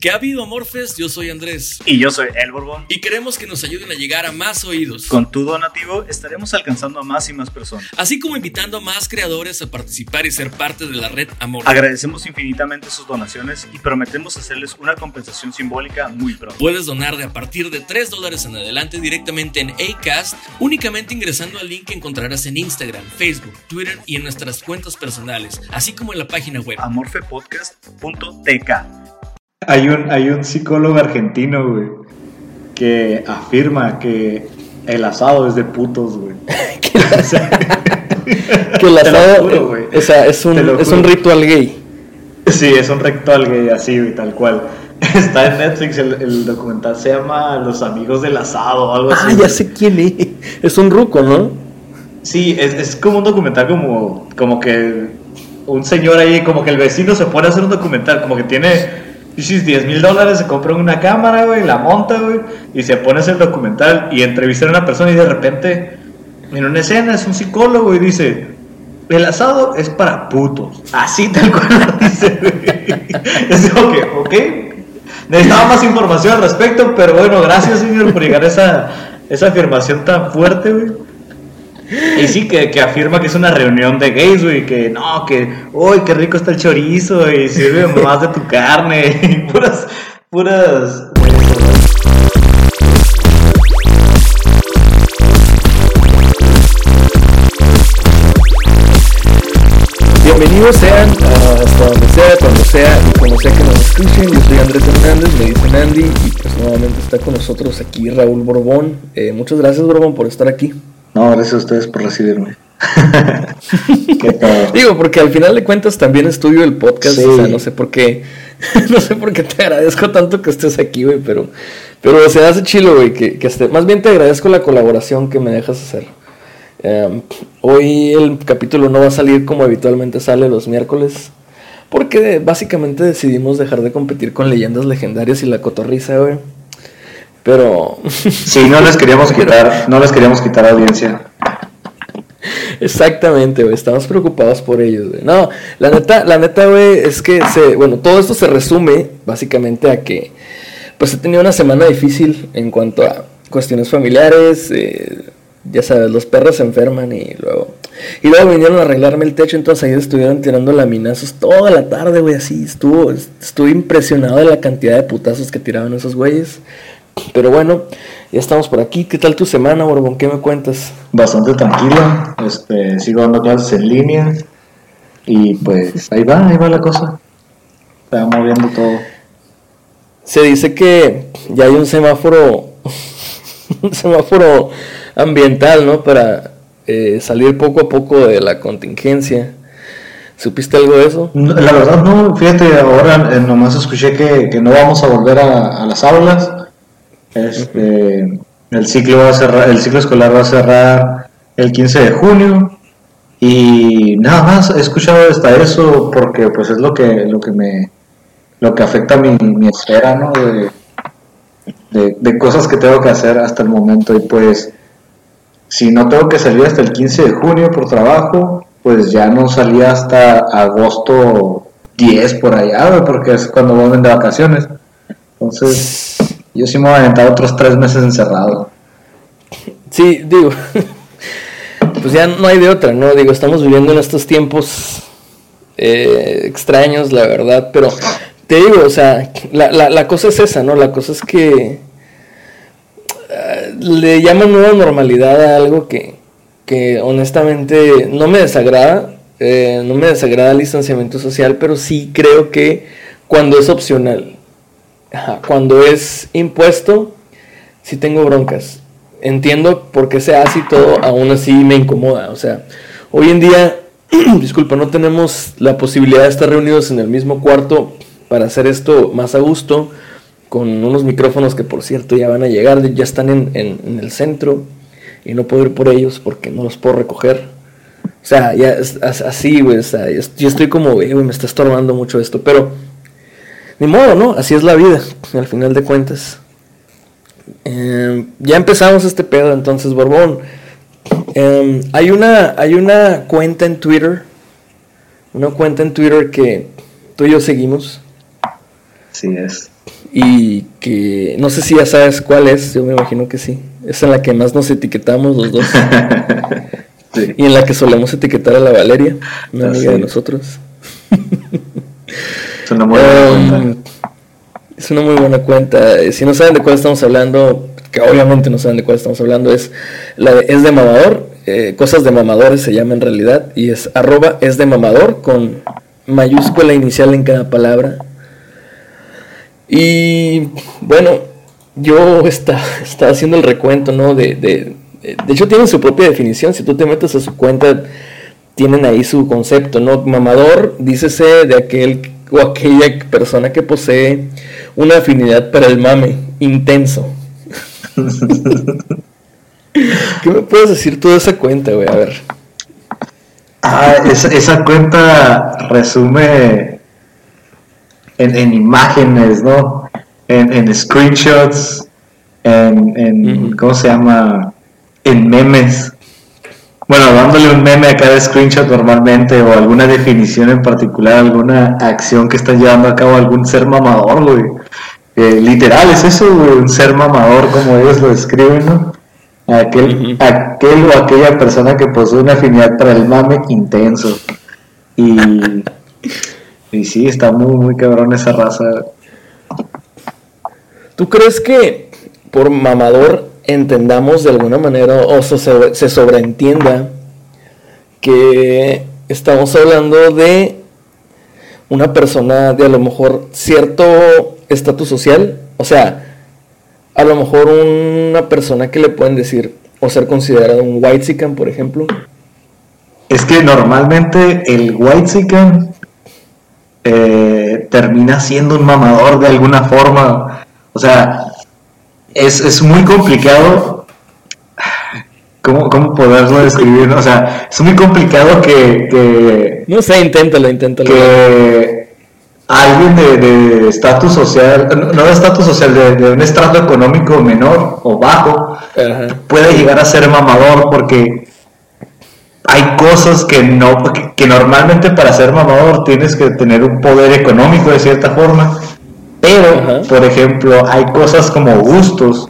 ¿Qué ha habido, Amorfes? Yo soy Andrés. Y yo soy El Borbón. Y queremos que nos ayuden a llegar a más oídos. Con tu donativo estaremos alcanzando a más y más personas. Así como invitando a más creadores a participar y ser parte de la red Amor. Agradecemos infinitamente sus donaciones y prometemos hacerles una compensación simbólica muy pronto. Puedes donar de a partir de 3 dólares en adelante directamente en Acast, únicamente ingresando al link que encontrarás en Instagram, Facebook, Twitter y en nuestras cuentas personales, así como en la página web amorfepodcast.tk. Hay un, hay un psicólogo argentino, güey, que afirma que el asado es de putos, güey. que el asado o sea, es un, es un ritual gay. Sí, es un ritual gay, así, güey, tal cual. Está en Netflix, el, documental se llama Los Amigos del Asado o algo así. Ah, ya sé quién es. Es un ruco, ¿no? Sí, es, es como un documental como, como que un señor ahí, como que el vecino se pone a hacer un documental, como que tiene 10 mil dólares, se compra una cámara, güey, la monta, güey, y se pone a hacer documental y entrevistar a una persona y de repente, en una escena, es un psicólogo y dice, el asado es para putos. Así tal cual lo dice, güey. Es que, ok, necesitaba más información al respecto, pero bueno, gracias, señor, por llegar a esa, esa afirmación tan fuerte, güey. Y sí, que, que, afirma que es una reunión de gays, güey, que no, que, uy, qué rico está el chorizo, y sirve más de tu carne, y puras, puras... Bienvenidos sean hasta donde sea, cuando sea y como sea que nos escuchen. Yo soy Andrés Hernández, me dicen Andy y pues nuevamente está con nosotros aquí Raúl Borbón. Eh, muchas gracias Borbón por estar aquí. No, gracias a ustedes por recibirme. Digo, porque al final de cuentas también estudio el podcast, o sea, no sé por qué, no sé por qué te agradezco tanto que estés aquí, güey, pero, pero se hace chilo, güey, que, que esté, más bien te agradezco la colaboración que me dejas hacer. Em, hoy el capítulo no va a salir como habitualmente sale los miércoles, porque básicamente decidimos dejar de competir con leyendas legendarias y la cotorriza, güey. Pero. Sí, no les queríamos quitar, no les queríamos quitar audiencia. Exactamente, güey. Estamos preocupados por ellos, güey. No, la neta, la neta, güey, es que se, bueno, todo esto se resume básicamente a que, pues he tenido una semana difícil en cuanto a cuestiones familiares. Eh, ya sabes, los perros se enferman y luego. Y luego vinieron a arreglarme el techo, entonces ahí estuvieron tirando laminazos toda la tarde, güey, así. Estuvo, estuve impresionado de la cantidad de putazos que tiraban esos güeyes. Pero bueno, ya estamos por aquí. ¿Qué tal tu semana, Borbón? ¿Qué me cuentas? Bastante tranquila. Este, sigo dando clases en línea. Y pues ahí va, ahí va la cosa. Va moviendo todo. Se dice que ya hay un semáforo, un semáforo ambiental, ¿no? Para eh, salir poco a poco de la contingencia. ¿Supiste algo de eso? La verdad no, fíjate, ahora eh, nomás escuché que, que, no vamos a volver a, a las aulas este, el, ciclo va a cerrar, el ciclo escolar va a cerrar el 15 de junio. Y nada más he escuchado hasta eso porque pues es lo que lo que me lo que afecta mi, mi esfera ¿no? de, de, cosas que tengo que hacer hasta el momento. Y pues si no tengo que salir hasta el 15 de junio por trabajo pues ya no salía hasta agosto 10 por allá porque es cuando vuelven de vacaciones. Entonces yo sí me voy a aventar otros tres meses encerrado. Sí, digo, pues ya no hay de otra, ¿no? Digo, estamos viviendo en estos tiempos eh, extraños, la verdad, pero te digo, o sea, la, la, la cosa es esa, ¿no? La cosa es que uh, le llaman nueva normalidad a algo que, que honestamente no me desagrada, eh, no me desagrada el distanciamiento social, pero sí creo que cuando es opcional, cuando es impuesto, sí tengo broncas. Entiendo por qué se hace y todo, aún así me incomoda. O sea, hoy en día, disculpa, no tenemos la posibilidad de estar reunidos en el mismo cuarto para hacer esto más a gusto, con unos micrófonos que por cierto ya van a llegar, ya están en, el centro y no puedo ir por ellos porque no los puedo recoger. O sea, ya así, güey, o sea, yo estoy como, güey, me está estorbando mucho esto, pero ni modo, ¿no? Así es la vida, al final de cuentas. Em, ya empezamos este pedo, entonces, Borbón. Em, hay, una, hay una cuenta en Twitter, una cuenta en Twitter que tú y yo seguimos. Sí es. y que no sé si ya sabes cuál es, yo me imagino que sí. Es en la que más nos etiquetamos los dos. Y en la que solemos etiquetar a la Valeria, una amiga de nosotros. Es una muy buena Um, cuenta. es una muy buena cuenta. Eh, Si no saben de cuál estamos hablando, que obviamente no saben de cuál estamos hablando, es, la de, es de mamador, eh, cosas de mamadores se llama en realidad, y es arroba es de mamador con mayúscula inicial en cada palabra. Y bueno, yo está- estaba haciendo el recuento, ¿no? De, de, de hecho tienen su propia definición, si tú te metes a su cuenta, tienen ahí su concepto, ¿no? Mamador, dícese de aquel o aquella persona que posee una afinidad para el mame intenso. ¿Qué me puedes decir tú de esa cuenta, güey? A ver. Ah, esa, esa cuenta resume en, en imágenes, ¿no? En, en screenshots, en, en. ¿cómo se llama? En memes. Bueno, dándole un meme a cada screenshot normalmente o alguna definición en particular, alguna acción que está llevando a cabo algún ser mamador, güey. Eh, literal, es eso, güey, un ser mamador como ellos lo describen, ¿no? Aquel, aquel o aquella persona que posee una afinidad para el mame intenso. Y, y sí, está muy, muy cabrón esa raza. ¿Tú crees que por mamador entendamos de alguna manera o se, sobre- se sobreentienda que estamos hablando de una persona de a lo mejor cierto estatus social? O sea, a lo mejor una persona que le pueden decir o ser considerado un white por ejemplo. Es que normalmente el white eh, termina siendo un mamador de alguna forma. O sea, es, es muy complicado. ¿Cómo, ¿Cómo poderlo describir? O sea, es muy complicado que, que, No sé, inténtalo, inténtalo. que alguien de de estatus social, no de estatus social, de, de un estrato económico menor o bajo, Ajá. puede llegar a ser mamador porque hay cosas que no que normalmente para ser mamador tienes que tener un poder económico de cierta forma pero Ajá. por ejemplo hay cosas como gustos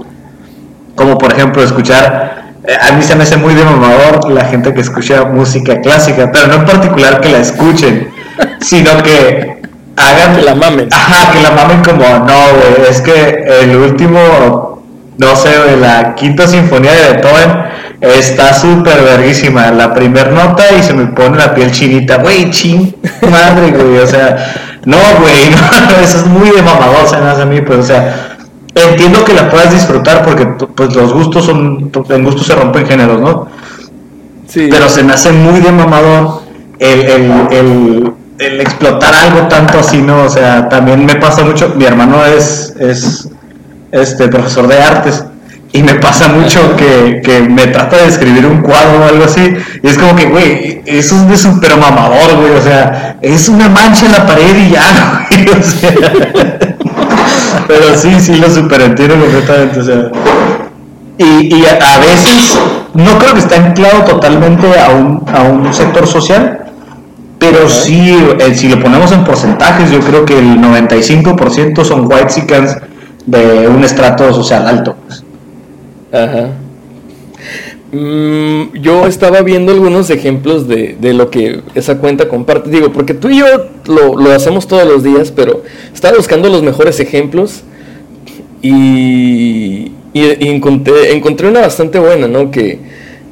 como por ejemplo escuchar eh, a mí se me hace muy de mamador la gente que escucha música clásica pero no en particular que la escuchen sino que hagan Que la mamen. Ajá, que la mamen como, no, güey, es que el último, no sé, güey, la quinta sinfonía de Beethoven está súper verguísima. La primer nota y se me pone la piel chinita, güey, chin, madre, güey, o sea, no, güey, no, eso es muy de mamador, se me hace a mí, pues, o sea, entiendo que la puedas disfrutar porque, pues, los gustos son, en gustos se rompen géneros, ¿no? Sí. pero se me hace muy de mamador el, el, el, el explotar algo tanto así, ¿no? O sea, también me pasa mucho, mi hermano es, es este, profesor de artes y me pasa mucho que, que me trata de escribir un cuadro o algo así y es como que, güey, eso es de super mamador, güey, o sea, es una mancha en la pared y ya, güey, o sea, pero sí, sí lo super entiendo completamente, o sea, y, y a, a veces no creo que esté anclado totalmente a un, a un sector social, pero sí, eh, si lo ponemos en porcentajes, yo creo que el 95% son white de un estrato social alto. pues. Ajá. Mm, yo estaba viendo algunos ejemplos de, de lo que esa cuenta comparte. Digo, porque tú y yo lo, lo hacemos todos los días, pero estaba buscando los mejores ejemplos y, y- encontré, encontré una bastante buena, ¿no? Que,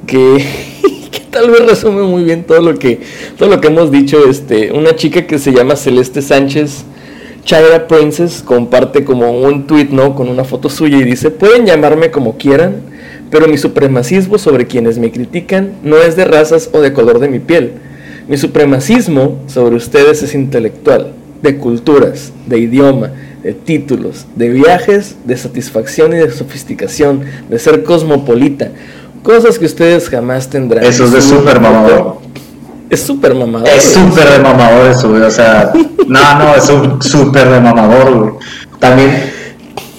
que, que tal vez resume muy bien todo lo que, todo lo que hemos dicho. Este, una chica que se llama Celeste Sánchez. China Princess comparte como un tweet, ¿no? Con una foto suya y dice, pueden llamarme como quieran, pero mi supremacismo sobre quienes me critican no es de razas o de color de mi piel. Mi supremacismo sobre ustedes es intelectual, de culturas, de idioma, de títulos, de viajes, de satisfacción y de sofisticación, de ser cosmopolita. Cosas que ustedes jamás tendrán. Eso es de Su- súper mamador. Es súper mamador. Es súper de mamador eso, güey. O sea, no, no, es un súper de mamador, güey. También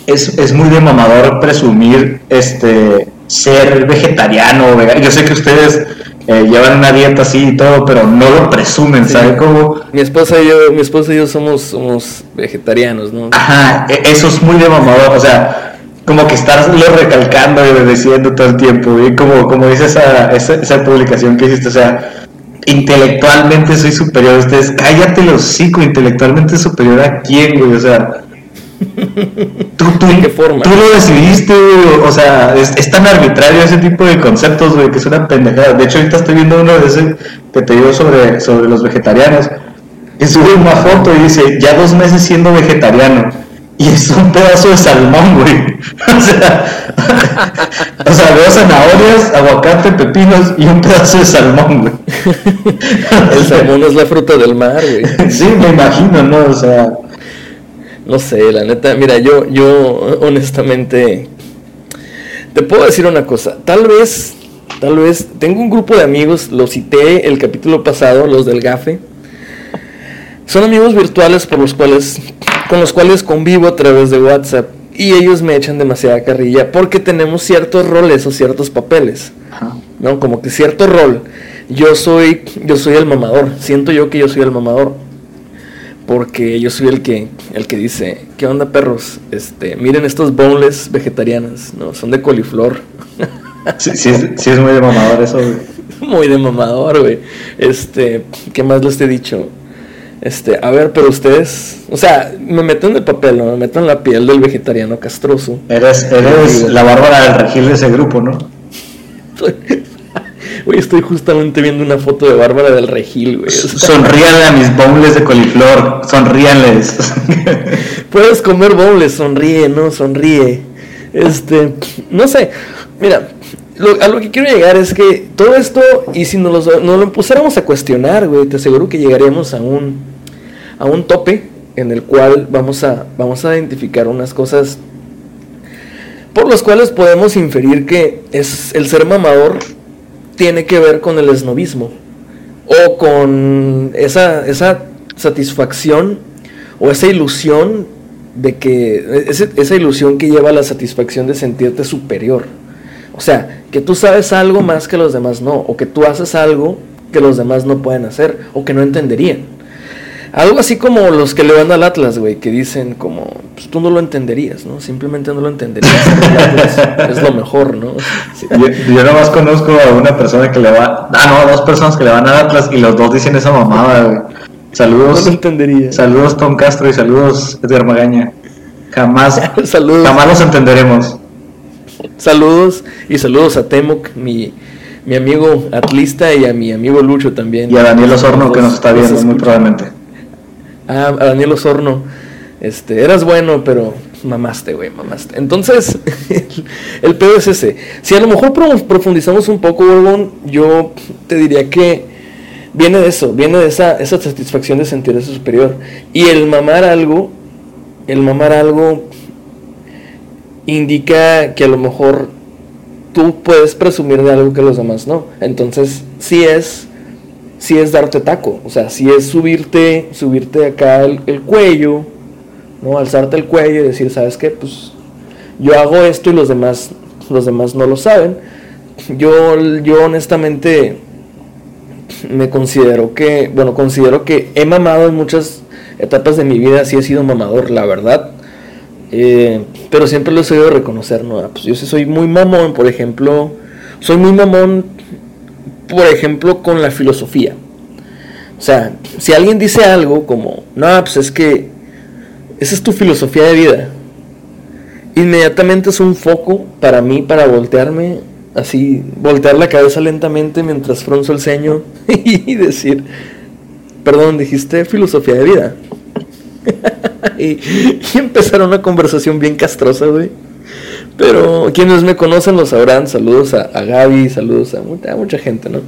es, es muy de mamador presumir este ser vegetariano vegano. Yo sé que ustedes eh, llevan una dieta así y todo, pero no lo presumen, ¿sabes cómo? Mi esposa y yo, mi esposa y yo somos, somos vegetarianos, ¿no? Ajá, e- eso es muy de mamador, o sea, como que estarlo recalcando y diciendo todo el tiempo, y como, como dice esa, esa, esa publicación que hiciste, o sea, intelectualmente soy superior a ustedes, cállate los hocico, intelectualmente superior a quién, güey, o sea, tú, tú, ¿De qué forma? tú lo decidiste, güey, o sea, es, es tan arbitrario ese tipo de conceptos, güey, que es una pendejada. De hecho, ahorita estoy viendo uno de ese que te digo sobre, sobre los vegetarianos, que sube una foto y dice, ya dos meses siendo vegetariano. Y es un pedazo de salmón, güey. O sea, o sea, veo zanahorias, aguacate, pepinos y un pedazo de salmón, güey. El salmón es la fruta del mar, güey. Sí, me imagino, ¿no? O sea, No sé, la neta, mira, yo, yo honestamente te puedo decir una cosa. Tal vez, tal vez, tengo un grupo de amigos, lo cité el capítulo pasado, los del GAFE. Son amigos virtuales por los cuales, con los cuales convivo a través de WhatsApp. Y ellos me echan demasiada carrilla porque tenemos ciertos roles o ciertos papeles. ¿no? Como que cierto rol. Yo soy, yo soy el mamador. Siento yo que yo soy el mamador. Porque yo soy el que, el que dice, ¿qué onda perros? Este, miren estos boneless vegetarianas, ¿no? Son de coliflor. sí, sí es, sí es muy de mamador eso, güey. Muy de mamador, güey. Este, ¿qué más les he dicho? Este, a ver, pero ustedes, o sea, me meto en el papel, ¿no? Me meto en la piel del vegetariano castroso. Eres, eres la Bárbara del Regil de ese grupo, ¿no? Güey, estoy justamente viendo una foto de Bárbara del Regil, güey. o sea, Sonríanle a mis boneless de coliflor, sonríanles. Puedes comer bowls, sonríe, ¿no? Sonríe. Este, no sé, mira, lo- a lo que quiero llegar es que todo esto, y si nos lo, nos lo pusiéramos a cuestionar, güey, te aseguro que llegaríamos a un, a un tope en el cual vamos a, vamos a identificar unas cosas por las cuales podemos inferir que es el ser mamador tiene que ver con el esnovismo o con esa, esa satisfacción o esa ilusión de que ese- esa ilusión que lleva a la satisfacción de sentirte superior. O sea, que tú sabes algo más que los demás no, o que tú haces algo que los demás no pueden hacer o que no entenderían. Algo así como los que le van al Atlas, güey, que dicen como, pues tú no lo entenderías, ¿no? Simplemente no lo entenderías. El Atlas es lo mejor, ¿no? Sí. Yo, yo nomás conozco a una persona que le va. Ah, no, dos personas que le van al Atlas y los dos dicen esa mamada, güey. No Saludos. lo entenderías. Saludos, Tom Castro, y saludos, Edgar Magaña. Jamás, Saludos. jamás los entenderemos. Saludos y saludos a Temoc, mi, mi amigo atlista y a mi amigo Lucho también. Y a Daniel Osorno, que nos está viendo, muy probablemente. Ah, a Daniel Osorno. Este, eras bueno, pero mamaste, güey, mamaste. Entonces, el, el pedo es ese. Si a lo mejor pro- profundizamos un poco, Gorgon, yo te diría que viene de eso, viene de esa, esa satisfacción de sentirse superior. Y el mamar algo, el mamar algo indica que a lo mejor tú puedes presumir de algo que los demás no. Entonces, sí es sí es darte taco, o sea, sí es subirte, subirte acá el, el cuello, ¿no? Alzarte el cuello y decir, ¿sabes qué? Pues yo hago esto y los demás, los demás no lo saben. Yo, yo honestamente me considero que, bueno, considero que he mamado en muchas etapas de mi vida, sí he sido mamador, la verdad. Eh, pero siempre lo he sabido reconocer, ¿no? Ah, Pues yo soy muy mamón, por ejemplo, soy muy mamón por ejemplo, con la filosofía. O sea, si alguien dice algo como, no, pues es que esa es tu filosofía de vida, inmediatamente es un foco para mí para voltearme, así, voltear la cabeza lentamente mientras fronzo el ceño y decir, perdón, dijiste filosofía de vida. y, y empezar una conversación bien castrosa, güey. Pero quienes me conocen lo sabrán. Saludos a, Gaby, saludos a mucha, mucha gente, ¿no?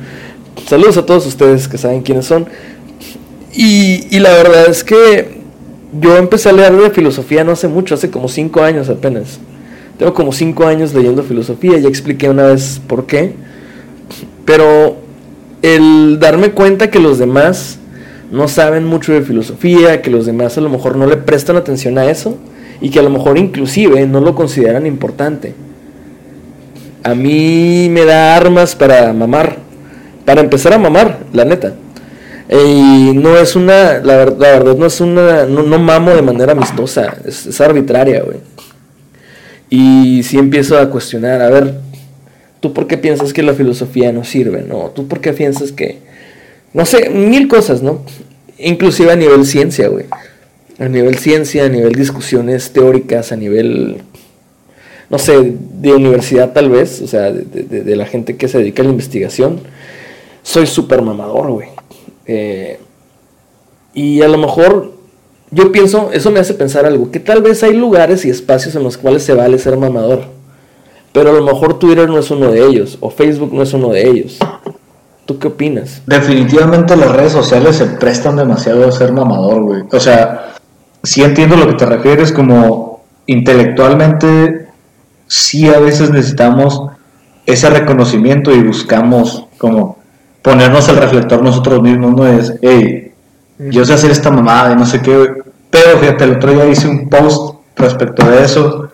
Saludos a todos ustedes que saben quiénes son. Y, y la verdad es que yo empecé a leer de filosofía no hace mucho, hace como cinco años apenas. Tengo como cinco años leyendo filosofía, ya expliqué una vez por qué. Pero el darme cuenta que los demás no saben mucho de filosofía, que los demás a lo mejor no le prestan atención a eso y que a lo mejor inclusive no lo consideran importante. A mí me da armas para mamar, para empezar a mamar, la neta. Y no es una, la, verdad no es una, no, mamo de manera amistosa, es, arbitraria, güey. Y si empiezo a cuestionar, a ver, ¿tú por qué piensas que la filosofía no sirve? ¿No? ¿Tú por qué piensas que, no sé, mil cosas, ¿no? Inclusive a nivel ciencia, güey. A nivel ciencia, a nivel discusiones teóricas, a nivel, no sé, de universidad tal vez, o sea, de la gente que se dedica a la investigación. Soy súper mamador, güey eh, y a lo mejor yo pienso, eso me hace pensar algo, que tal vez hay lugares y espacios en los cuales se vale ser mamador. Pero a lo mejor Twitter no es uno de ellos, o Facebook no es uno de ellos. ¿Tú qué opinas? Definitivamente las redes sociales se prestan demasiado a ser mamador, güey. O sea, sí entiendo lo que te refieres, como intelectualmente, sí a veces necesitamos ese reconocimiento y buscamos como ponernos el reflector nosotros mismos, no es, hey, yo sé hacer esta mamada y no sé qué, pero fíjate, el otro día hice un post respecto de eso,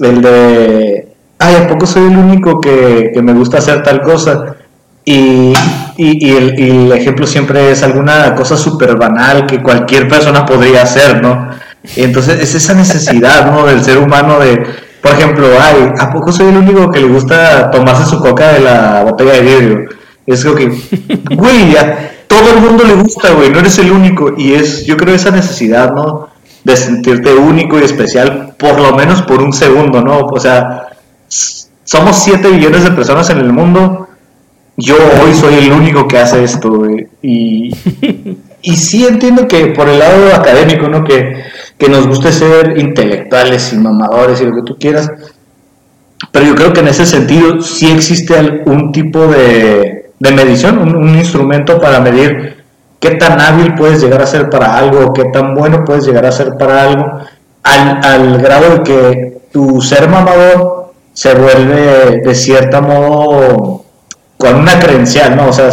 el de, ay, ¿a poco soy el único que, me gusta hacer tal cosa? Y, y, el, y, el, ejemplo siempre es alguna cosa súper banal que cualquier persona podría hacer, ¿no? Y entonces es esa necesidad, ¿no? Del ser humano de, por ejemplo, ay, ¿a poco soy el único que le gusta tomarse su coca de la botella de vidrio? Es como que, güey, a todo el mundo le gusta, güey, no eres el único. Y es, yo creo, esa necesidad, ¿no? De sentirte único y especial, por lo menos por un segundo, ¿no? O sea, somos 7 billones de personas en el mundo. Yo hoy soy el único que hace esto, güey. Y, y sí entiendo que por el lado académico, ¿no? Que, que nos guste ser intelectuales y mamadores y lo que tú quieras. Pero yo creo que en ese sentido sí existe algún tipo de, de medición, un, instrumento para medir qué tan hábil puedes llegar a ser para algo, qué tan bueno puedes llegar a ser para algo, al, grado de que tu ser mamador se vuelve de cierta modo con una credencial, ¿no? O sea,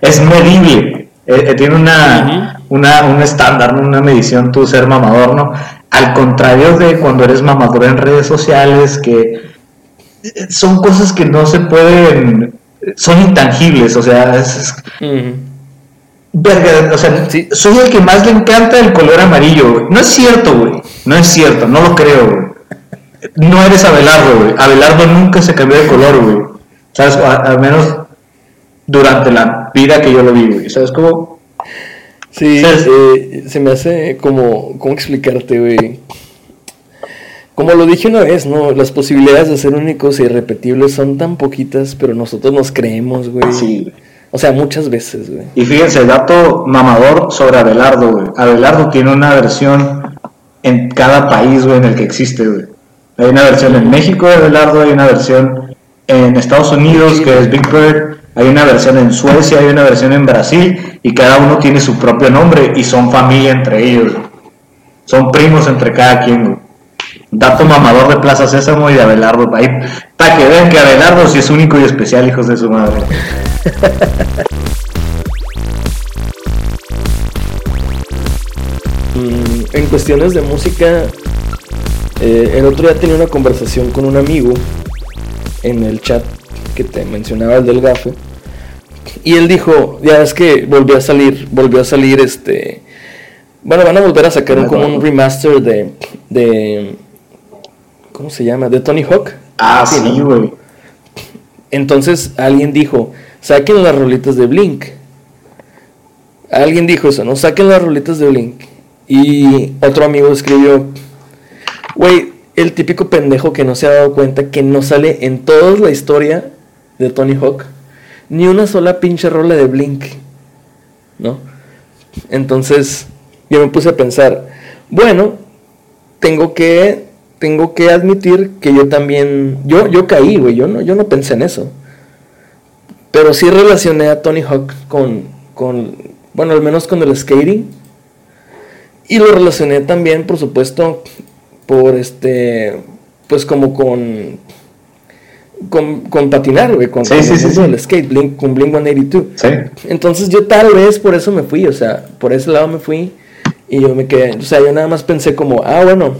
es, medible, eh, eh, tiene una, una, un estándar, una medición tu ser mamador, ¿no? Al contrario de cuando eres mamador en redes sociales, que son cosas que no se pueden son intangibles, o sea, es, verga, o sea, soy el que más le encanta el color amarillo, güey. No es cierto, güey, no es cierto, no lo creo, güey. No eres Abelardo, güey. Abelardo nunca se cambió de color, güey. ¿Sabes? al menos durante la vida que yo lo vi, güey. ¿Sabes cómo? Sí, eh, se me hace como, ¿cómo explicarte, güey? Como lo dije una vez, ¿no? Las posibilidades de ser únicos e irrepetibles son tan poquitas, pero nosotros nos creemos, güey. Sí. O sea, muchas veces, güey. Y fíjense, dato mamador sobre Abelardo, güey. Abelardo tiene una versión en cada país, güey, en el que existe, güey. Hay una versión en México de Abelardo, hay una versión en Estados Unidos, que es Big Bird, hay una versión en Suecia, hay una versión en Brasil, y cada uno tiene su propio nombre y son familia entre ellos. Son primos entre cada quien. Dato mamador de Plaza Sésamo y de Abelardo, para que vean que Abelardo sí es único y especial, hijos de su madre. Mm, en cuestiones de música, eh, el otro día tenía una conversación con un amigo en el chat que te mencionaba el del gafe. Y él dijo, ya es que volvió a salir, volvió a salir este... Bueno, van a volver a sacar un, como un remaster de, de ¿Cómo se llama? ¿De Tony Hawk? Ah, sí, güey. Entonces alguien dijo, saquen las rolitas de Blink. Alguien dijo eso, ¿no? Saquen las rolitas de Blink. Y otro amigo escribió, güey, el típico pendejo que no se ha dado cuenta que no sale en toda la historia de Tony Hawk ni una sola pinche rola de Blink. ¿No? Entonces yo me puse a pensar, bueno, tengo que tengo que admitir que yo también, yo, yo caí, güey, yo no, yo no pensé en eso. Pero sí relacioné a Tony Hawk con, con, bueno, al menos con el skating. Y lo relacioné también, por supuesto, por este, pues como con, con, patinar, güey, con, el skate, Blink, con Blink 182. Entonces yo tal vez por eso me fui, o sea, por ese lado me fui y yo me quedé, o sea, yo nada más pensé como, ah, bueno,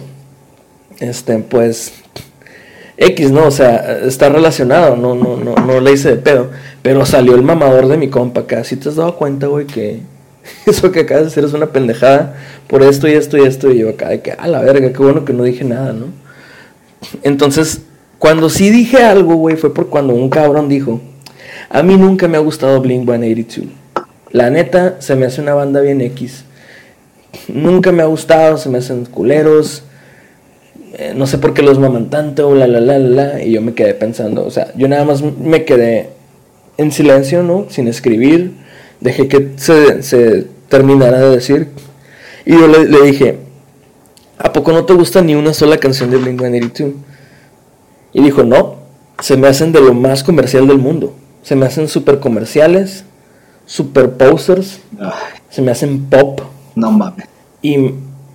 este, pues, X, ¿no? O sea, está relacionado, no, no, no, no le hice de pedo. Pero salió el mamador de mi compa acá. Si te has dado cuenta, güey, que eso que acabas de hacer es una pendejada por esto y esto y esto. Y yo acá de que, a la verga, qué bueno que no dije nada, ¿no? Entonces, cuando sí dije algo, güey, fue por cuando un cabrón dijo, a mí nunca me ha gustado Blink 182. La neta, se me hace una banda bien X. Nunca me ha gustado, se me hacen culeros. Eh, no sé por qué los maman tanto, la la la la. Y yo me quedé pensando, o sea, yo nada más me quedé en silencio, ¿no? Sin escribir. Dejé que se, terminara de decir. Y yo le, le, dije, ¿a poco no te gusta ni una sola canción de Blink-182? Y dijo, no, se me hacen de lo más comercial del mundo. Se me hacen súper comerciales, super posters, se me hacen pop. No mames. Y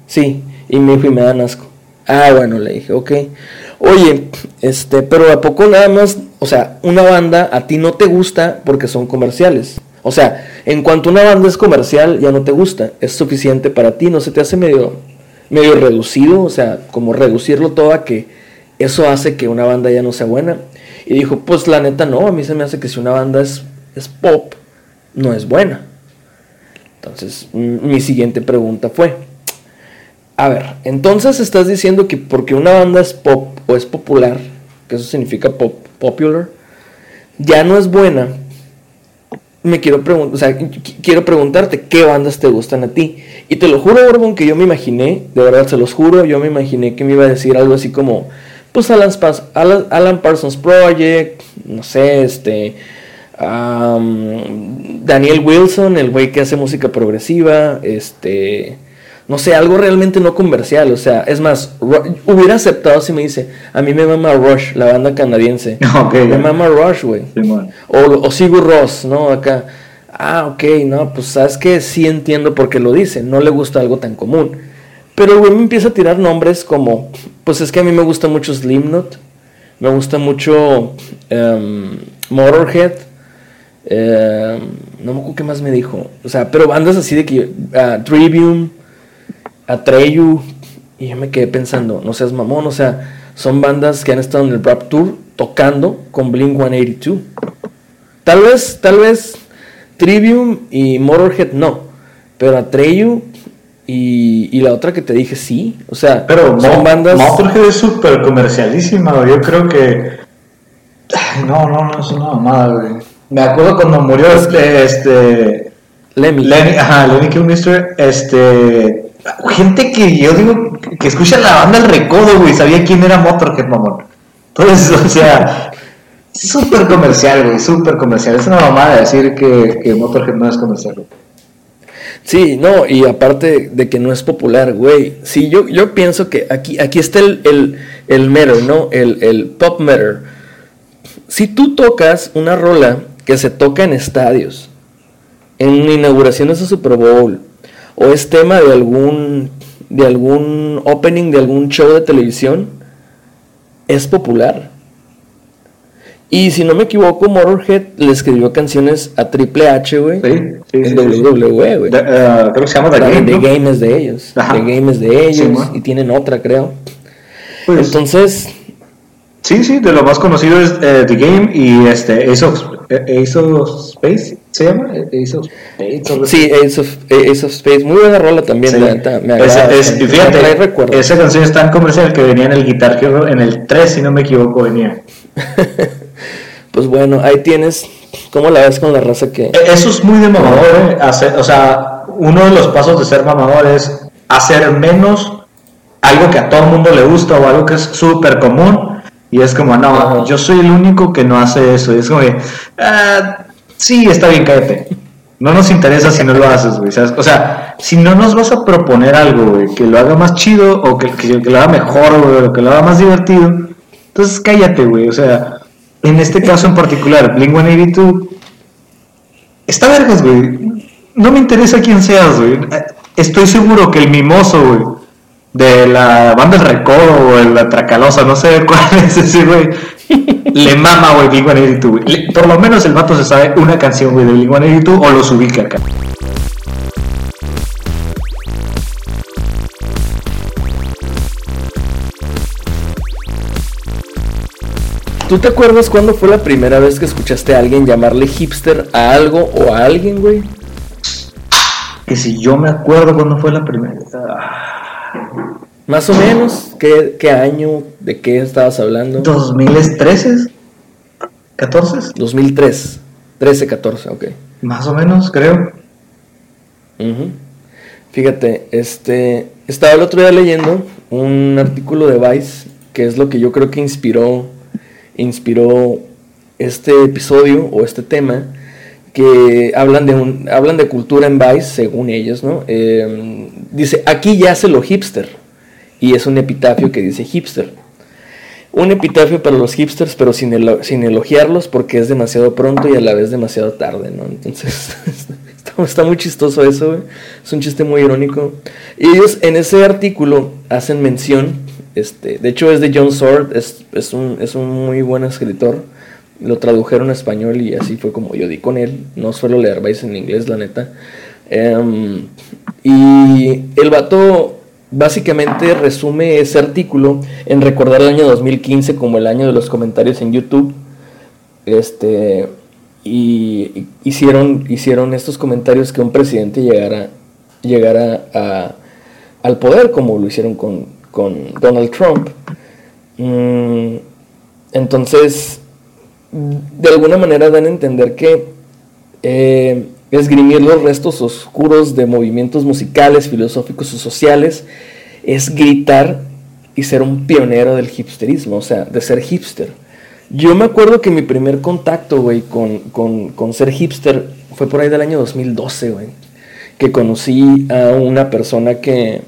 sí, y me dijo, y me dan asco. Ah, bueno, le dije, ok. Oye, este, pero ¿a poco nada más, o sea, una banda a ti no te gusta porque son comerciales? O sea, en cuanto una banda es comercial, ya no te gusta, es suficiente para ti, no se te hace medio, medio reducido, o sea, como reducirlo todo a que eso hace que una banda ya no sea buena. Y dijo, pues la neta no, a mí se me hace que si una banda es, es pop, no es buena. Entonces, mi siguiente pregunta fue, a ver, entonces estás diciendo que porque una banda es pop o es popular, que eso significa pop, popular, ya no es buena. Me quiero preguntar, quiero preguntarte qué bandas te gustan a ti. Y te lo juro, Borbón, que yo me imaginé, de verdad se los juro, yo me imaginé que me iba a decir algo así como, pues Alan, Alan, Alan Parsons Project, no sé, este, um, Daniel Wilson, el güey que hace música progresiva, este, no sé, algo realmente no comercial, o sea, es más, hubiera aceptado si me dice, a mí me mama Rush, la banda canadiense. Okay, me mama Rush, güey. Sí, o, o Sigur Ross, ¿no? Acá. Ah, ok, no, pues sabes que sí entiendo por qué lo dice, no le gusta algo tan común. Pero el güey me empieza a tirar nombres como, pues es que a mí me gusta mucho Slimknot, me gusta mucho um, Motorhead, um, no me acuerdo qué más me dijo, o sea, pero bandas así de que, uh, Trivium, Atreyu, y yo me quedé pensando, no seas mamón, o sea, son bandas que han estado en el Rap Tour tocando con Blink 182. Tal vez, tal vez Trivium y Motorhead no, pero Atreyu y, y, la otra que te dije sí, o sea, pero son Mo bandas. Motorhead es súper comercialísima, yo creo que. Ay, no, no, no es una mamada, güey. Me acuerdo cuando murió este. este... Lemmy. Lenny, ajá, Lenny Kilmister, este gente que yo digo que escucha la banda El Recodo, güey, sabía quién era Motorhead, mamón. Entonces, o sea, súper comercial, güey, súper comercial. Es una mamada decir que, que Motorhead no es comercial, güey. Sí, no, y aparte de que no es popular, güey. Sí, yo, yo pienso que aquí, aquí está el, el, el matter, ¿no? El, el pop matter. Si tú tocas una rola que se toca en estadios, en inauguraciones de Super Bowl, o es tema de algún de algún opening de algún show de televisión es popular. Y si no me equivoco, Motorhead le escribió canciones a Triple H, güey. Sí, sí, en WWE, güey. Uh, creo que se llama The Game. The ¿no? Game es de ellos. Ajá. The Game es de ellos. Sí, y tienen otra, creo. Pues, Entonces, sí, sí, de lo más conocido es eh, The Game y este Ace of, eh, Ace of Space, ¿se llama? Ace of Space. sí, Ace of, Ace of Space. Muy buena rola también, Sí. la neta, me agrada. es- fíjate, recuerdos. esa canción es tan comercial que venía en el Guitar Hero, en el 3, si no me equivoco, venía. Pues bueno, ahí tienes. ¿Cómo la ves con la raza que.? E- Eso es muy de mamador, ¿eh? Hacer- o sea, uno de los pasos de ser mamador es hacer menos algo que a todo el mundo le gusta o algo que es súper común. Y es como, no, Ajá. yo soy el único que no hace eso. Y es como, que, ah, sí, está bien, cállate. No nos interesa si no lo haces, güey. ¿sabes? O sea, si no nos vas a proponer algo, güey, que lo haga más chido o que, que- que lo haga mejor, güey, o que lo haga más divertido, entonces cállate, güey. O sea, en este caso en particular, Blink 182 Está vergas, güey. No me interesa quién seas, güey. Estoy seguro que el mimoso, güey, de la banda El Recodo o la Tracalosa, no sé cuál es ese, güey, le mama, güey, Blink 182, güey. Le- Por lo menos el vato se sabe una canción, güey, de Blink 182 o los ubica acá. ¿Tú te acuerdas cuándo fue la primera vez que escuchaste a alguien llamarle hipster a algo o a alguien, güey? Que si yo me acuerdo cuándo fue la primera. Más o menos, ¿qué, qué año? ¿De qué estabas hablando? 2013, 14. 2003, 13, 14, ok. Más o menos, creo. Fíjate, este, estaba el otro día leyendo un artículo de Vice, que es lo que yo creo que inspiró, inspiró este episodio o este tema, que hablan de, un, hablan de cultura en Vice, según ellos, ¿no? Eh, dice, aquí yace lo hipster, y es un epitafio que dice hipster. Un epitafio para los hipsters, pero sin, sin elogiarlos porque es demasiado pronto y a la vez demasiado tarde, ¿no? Entonces, está, muy chistoso eso. Es un chiste muy irónico. Y ellos en ese artículo hacen mención, este, de hecho es de John Sword, es, un, es un muy buen escritor. Lo tradujeron a español y así fue como yo di con él. No suelo leer Vice en inglés, la neta. Em, y el vato básicamente resume ese artículo en recordar el año 2015 como el año de los comentarios en YouTube. Este, y hicieron, hicieron estos comentarios que un presidente llegara, llegara al poder, como lo hicieron con, con Donald Trump. Mm, entonces, de alguna manera dan a entender que eh, esgrimir los restos oscuros de movimientos musicales, filosóficos o sociales es gritar y ser un pionero del hipsterismo, o sea, de ser hipster. Yo me acuerdo que mi primer contacto, güey, con, con- con ser hipster fue por ahí del año 2012, güey. Que conocí a una persona que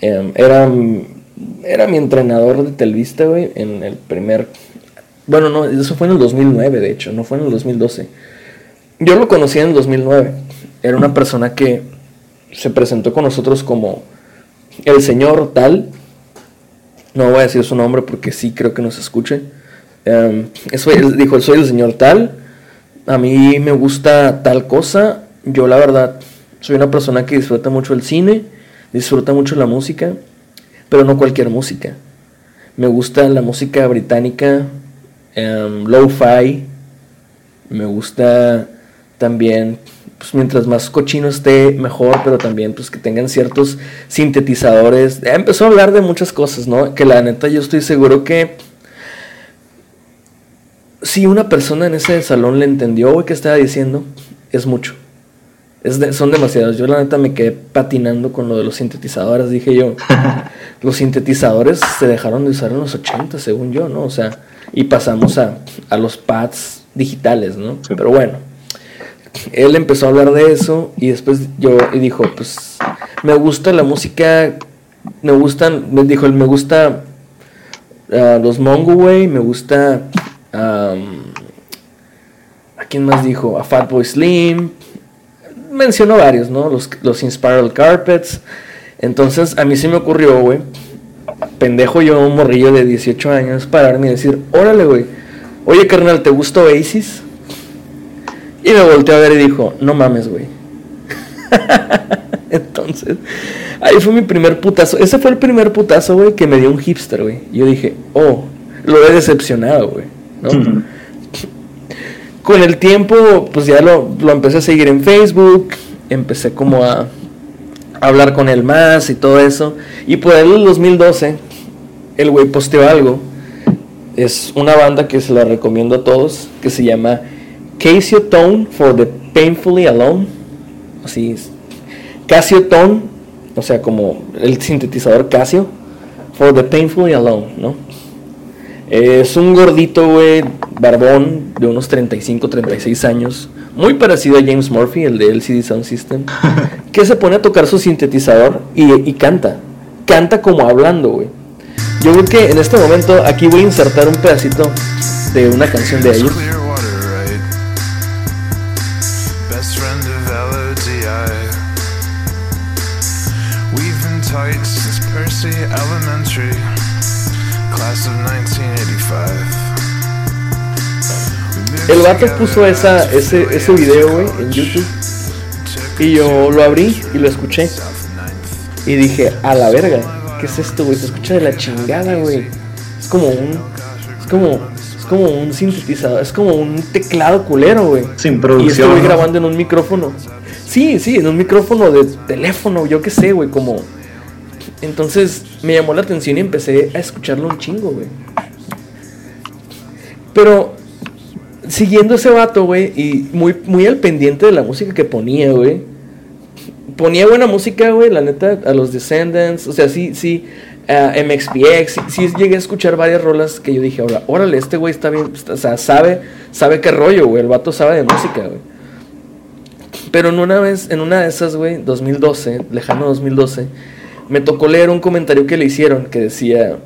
em, era, era mi entrenador de telvista, güey, en el primer... Bueno, no, eso fue en el 2009, de hecho, no fue en el 2012. Yo lo conocí en el 2009. Era una persona que se presentó con nosotros como el señor tal. No voy a decir su nombre porque sí creo que nos escuche. Em, eso, dijo, soy el señor tal. A mí me gusta tal cosa. Yo la verdad soy una persona que disfruta mucho el cine, disfruta mucho la música, pero no cualquier música. Me gusta la música británica, em, lo-fi, me gusta también, pues mientras más cochino esté, mejor, pero también pues que tengan ciertos sintetizadores. Ya empezó a hablar de muchas cosas, ¿no? Que la neta yo estoy seguro que si una persona en ese salón le entendió, güey, que estaba diciendo, es mucho. Es de- son demasiados. Yo la neta me quedé patinando con lo de los sintetizadores. Dije yo, los sintetizadores se dejaron de usar en los 80, según yo, ¿no? O sea, y pasamos a, a los pads digitales, ¿no? Sí. Pero bueno, él empezó a hablar de eso y después yo y dijo, pues me gusta la música, me gustan, me dijo, él me gusta ah, los Mongo Way, me gusta ¿a quién más dijo? A Fatboy Slim, mencionó varios, ¿no? Los, los Inspiral Carpets. Entonces a mí se me ocurrió, güey, pendejo yo, un morrillo de 18 años, pararme y decir, órale, güey, oye carnal, ¿te gusta Oasis? Y me volteó a ver y dijo, no mames, güey. Entonces, ahí fue mi primer putazo. Ese fue el primer putazo, güey, que me dio un hipster, güey. Yo dije, oh, lo he decepcionado, güey. ¿no? Con el tiempo, pues ya lo, lo empecé a seguir en Facebook, empecé como a, hablar con él más y todo eso. Y por ahí el 2012, el güey posteó algo. Es una banda que se la recomiendo a todos, que se llama Casio Tone for the Painfully Alone. Así es. Casio Tone, o sea, como el sintetizador Casio, for the Painfully Alone, ¿no? Es un gordito, güey, barbón, de unos 35, 36 años. Muy parecido a James Murphy, el de LCD Sound System. que se pone a tocar su sintetizador y, y canta. Canta como hablando, güey. Yo creo que en este momento aquí voy a insertar un pedacito de una canción de ellos. El vato together puso esa, ese, ese video, güey, en. YouTube. Y yo lo abrí y lo escuché. Y dije, a la verga, ¿qué es esto, güey? Se escucha de la chingada, güey. Es como un, es como, es como un sintetizador, es como un teclado culero, güey. Sin Y producción. estoy ¿no? grabando en un micrófono. Sí, sí, en un micrófono de teléfono, yo qué sé, güey, como... Entonces me llamó la atención y empecé a escucharlo un chingo, güey. Pero siguiendo ese vato, güey, y muy, muy al pendiente de la música que ponía, güey. Ponía buena música, güey, la neta, a los Descendants, o sea, sí, sí, a MXPX, sí, llegué a escuchar varias rolas que yo dije, órale, este güey está bien, o sea, sabe, sabe qué rollo, güey, el vato sabe de música, güey. Pero en una vez, en una de esas, güey, 2012, lejano 2012, me tocó leer un comentario que le hicieron que decía,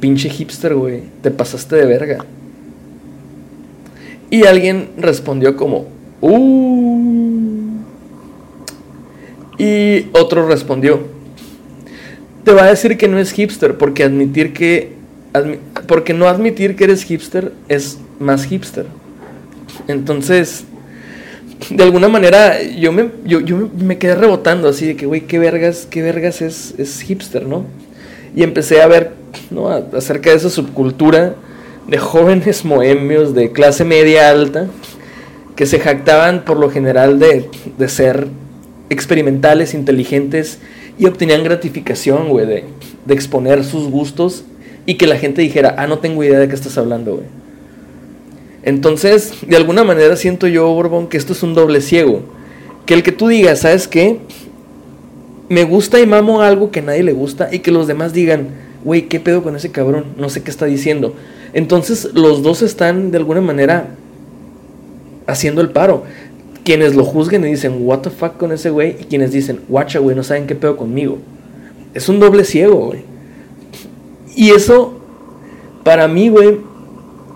pinche hipster, güey, te pasaste de verga. Y alguien respondió como, uh. Y otro respondió, te va a decir que no es hipster porque admitir que, porque no admitir que eres hipster es más hipster. Entonces, de alguna manera yo me, yo, yo me- quedé rebotando así de que, güey, qué vergas, qué vergas es, es hipster, ¿no? Y empecé a ver, ¿no? Acerca de esa subcultura de jóvenes mohemios de clase media alta que se jactaban por lo general de, de ser experimentales, inteligentes y obtenían gratificación, güey, de, de exponer sus gustos y que la gente dijera, ah, no tengo idea de qué estás hablando, güey. Entonces, de alguna manera siento yo, Borbón, que esto es un doble ciego. Que el que tú digas, ¿sabes qué? Me gusta y mamo algo que nadie le gusta y que los demás digan, güey, ¿qué pedo con ese cabrón? No sé qué está diciendo. Entonces, los dos están de alguna manera haciendo el paro. Quienes lo juzguen y dicen, what the fuck con ese güey, y quienes dicen, guacha, güey, no saben qué pedo conmigo. Es un doble ciego, güey. Y eso, para mí, güey,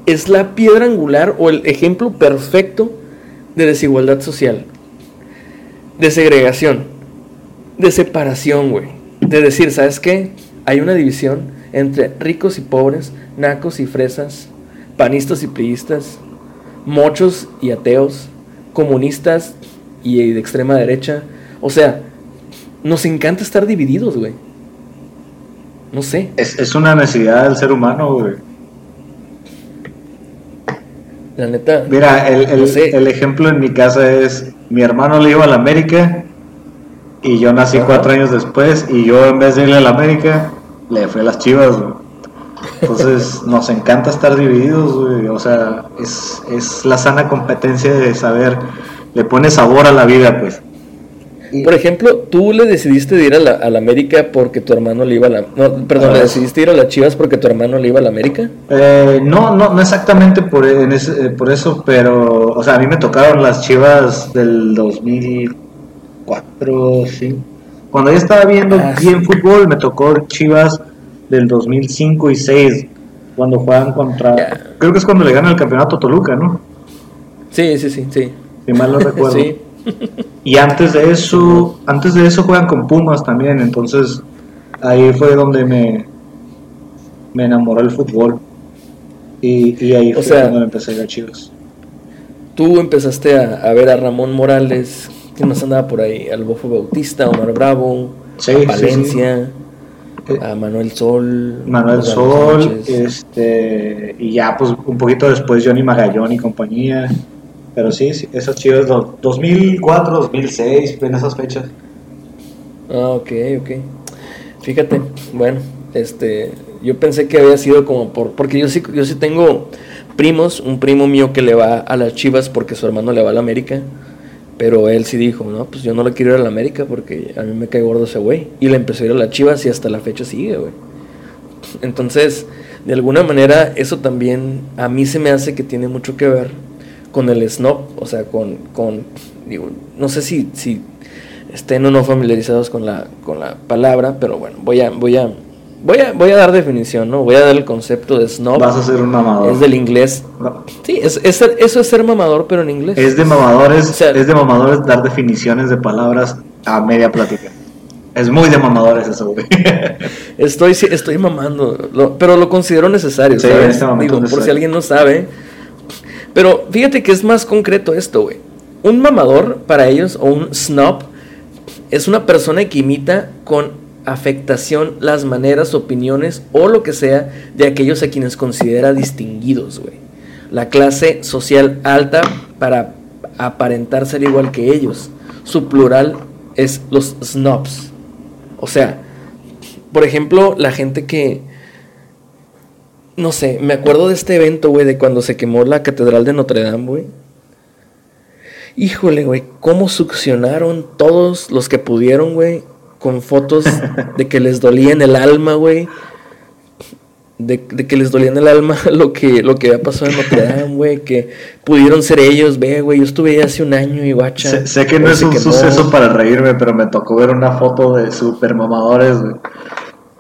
es la piedra angular o el ejemplo perfecto de desigualdad social. De segregación. De separación, güey. De decir, ¿sabes qué? Hay una división entre ricos y pobres, nacos y fresas, panistas y priistas, mochos y ateos, comunistas y de extrema derecha. O sea, nos encanta estar divididos, güey. No sé. Es, es una necesidad del ser humano, güey. La neta. Mira, el, el- No sé. el ejemplo en mi casa es, mi hermano le iba a la América y yo nací Ajá. cuatro años después y yo en vez de irle a la América, le fui a las chivas, güey. Entonces nos encanta estar divididos, güey. O sea, es, es la sana competencia de saber, le pone sabor a la vida, pues. Por ejemplo, tú le decidiste de ir a la, a la América porque tu hermano le iba a la. No, perdón, le decidiste ir a las Chivas porque tu hermano le iba a la América. Eh, no, no, no exactamente por, en ese- eh, por eso, pero, o sea, a mí me tocaron las chivas del 2004, sí. Cuando yo estaba viendo Ah, bien fútbol, me tocó chivas del 2005 y 6, cuando juegan contra, creo que es cuando le ganan el campeonato a Toluca, ¿no? Sí, sí, sí, sí. Si mal no recuerdo. Sí. Y antes de eso, antes de eso juegan con Pumas también, entonces ahí fue donde me, me enamoró el fútbol. Y, y ahí O fue sea- cuando empecé a ir a Chivas. Tú empezaste a, a ver a Ramón Morales, que más andaba por ahí, al Bofo Bautista, Omar Bravo, Sí, a sí, sí. Valencia, Eh, a Manuel Sol, Manuel Sol, Sánchez. este, y ya pues un poquito después Johnny Magallón y compañía. Pero sí, sí esas chivas, do- 2004, 2006, en esas fechas. Ah, ok, ok. Fíjate, bueno, este, yo pensé que había sido como por, porque yo sí, yo sí tengo primos, un primo mío que le va a las Chivas porque su hermano le va a la América, pero él sí dijo, no, pues yo no le quiero ir a la América porque a mí me cae gordo ese güey, y le empezó a ir a las Chivas y hasta la fecha sigue, güey. Entonces, de alguna manera, eso también a mí se me hace que tiene mucho que ver con el snob, o sea, con, con digo, no sé si, si estén o no familiarizados con la, con la palabra, pero bueno, voy a, voy a, voy a, voy a dar definición, ¿no? Voy a dar el concepto de snob. Vas a ser un mamador. Es del inglés. No, Sí, es, eso es ser mamador, pero en inglés. Es de mamadores, O sea- es de mamadores dar definiciones de palabras a media plática. Es muy de mamadores eso, güey. Estoy, sí, estoy mamando, lo- pero lo considero necesario, Sí, ¿sabes? en este momento Digo, por si alguien no sabe. Pero fíjate que es más concreto esto, güey. Un mamador para ellos, o un snob, es una persona que imita con afectación las maneras, opiniones o lo que sea de aquellos a quienes considera distinguidos, güey. La clase social alta para aparentar ser igual que ellos. Su plural es los snobs. O sea, por ejemplo, la gente que... No sé, me acuerdo de este evento, güey, de cuando se quemó la Catedral de Notre Dame, güey. Híjole, güey, cómo succionaron todos los que pudieron, güey, con fotos de que les dolía en el alma, güey. De, de, que les dolía en el alma lo que, lo que había pasado en Notre Dame, güey. Que pudieron ser ellos, ve, güey. Yo estuve ahí hace un año y guacha. Sé, sé que no es un suceso para reírme, pero me tocó ver una foto de super mamadores, güey.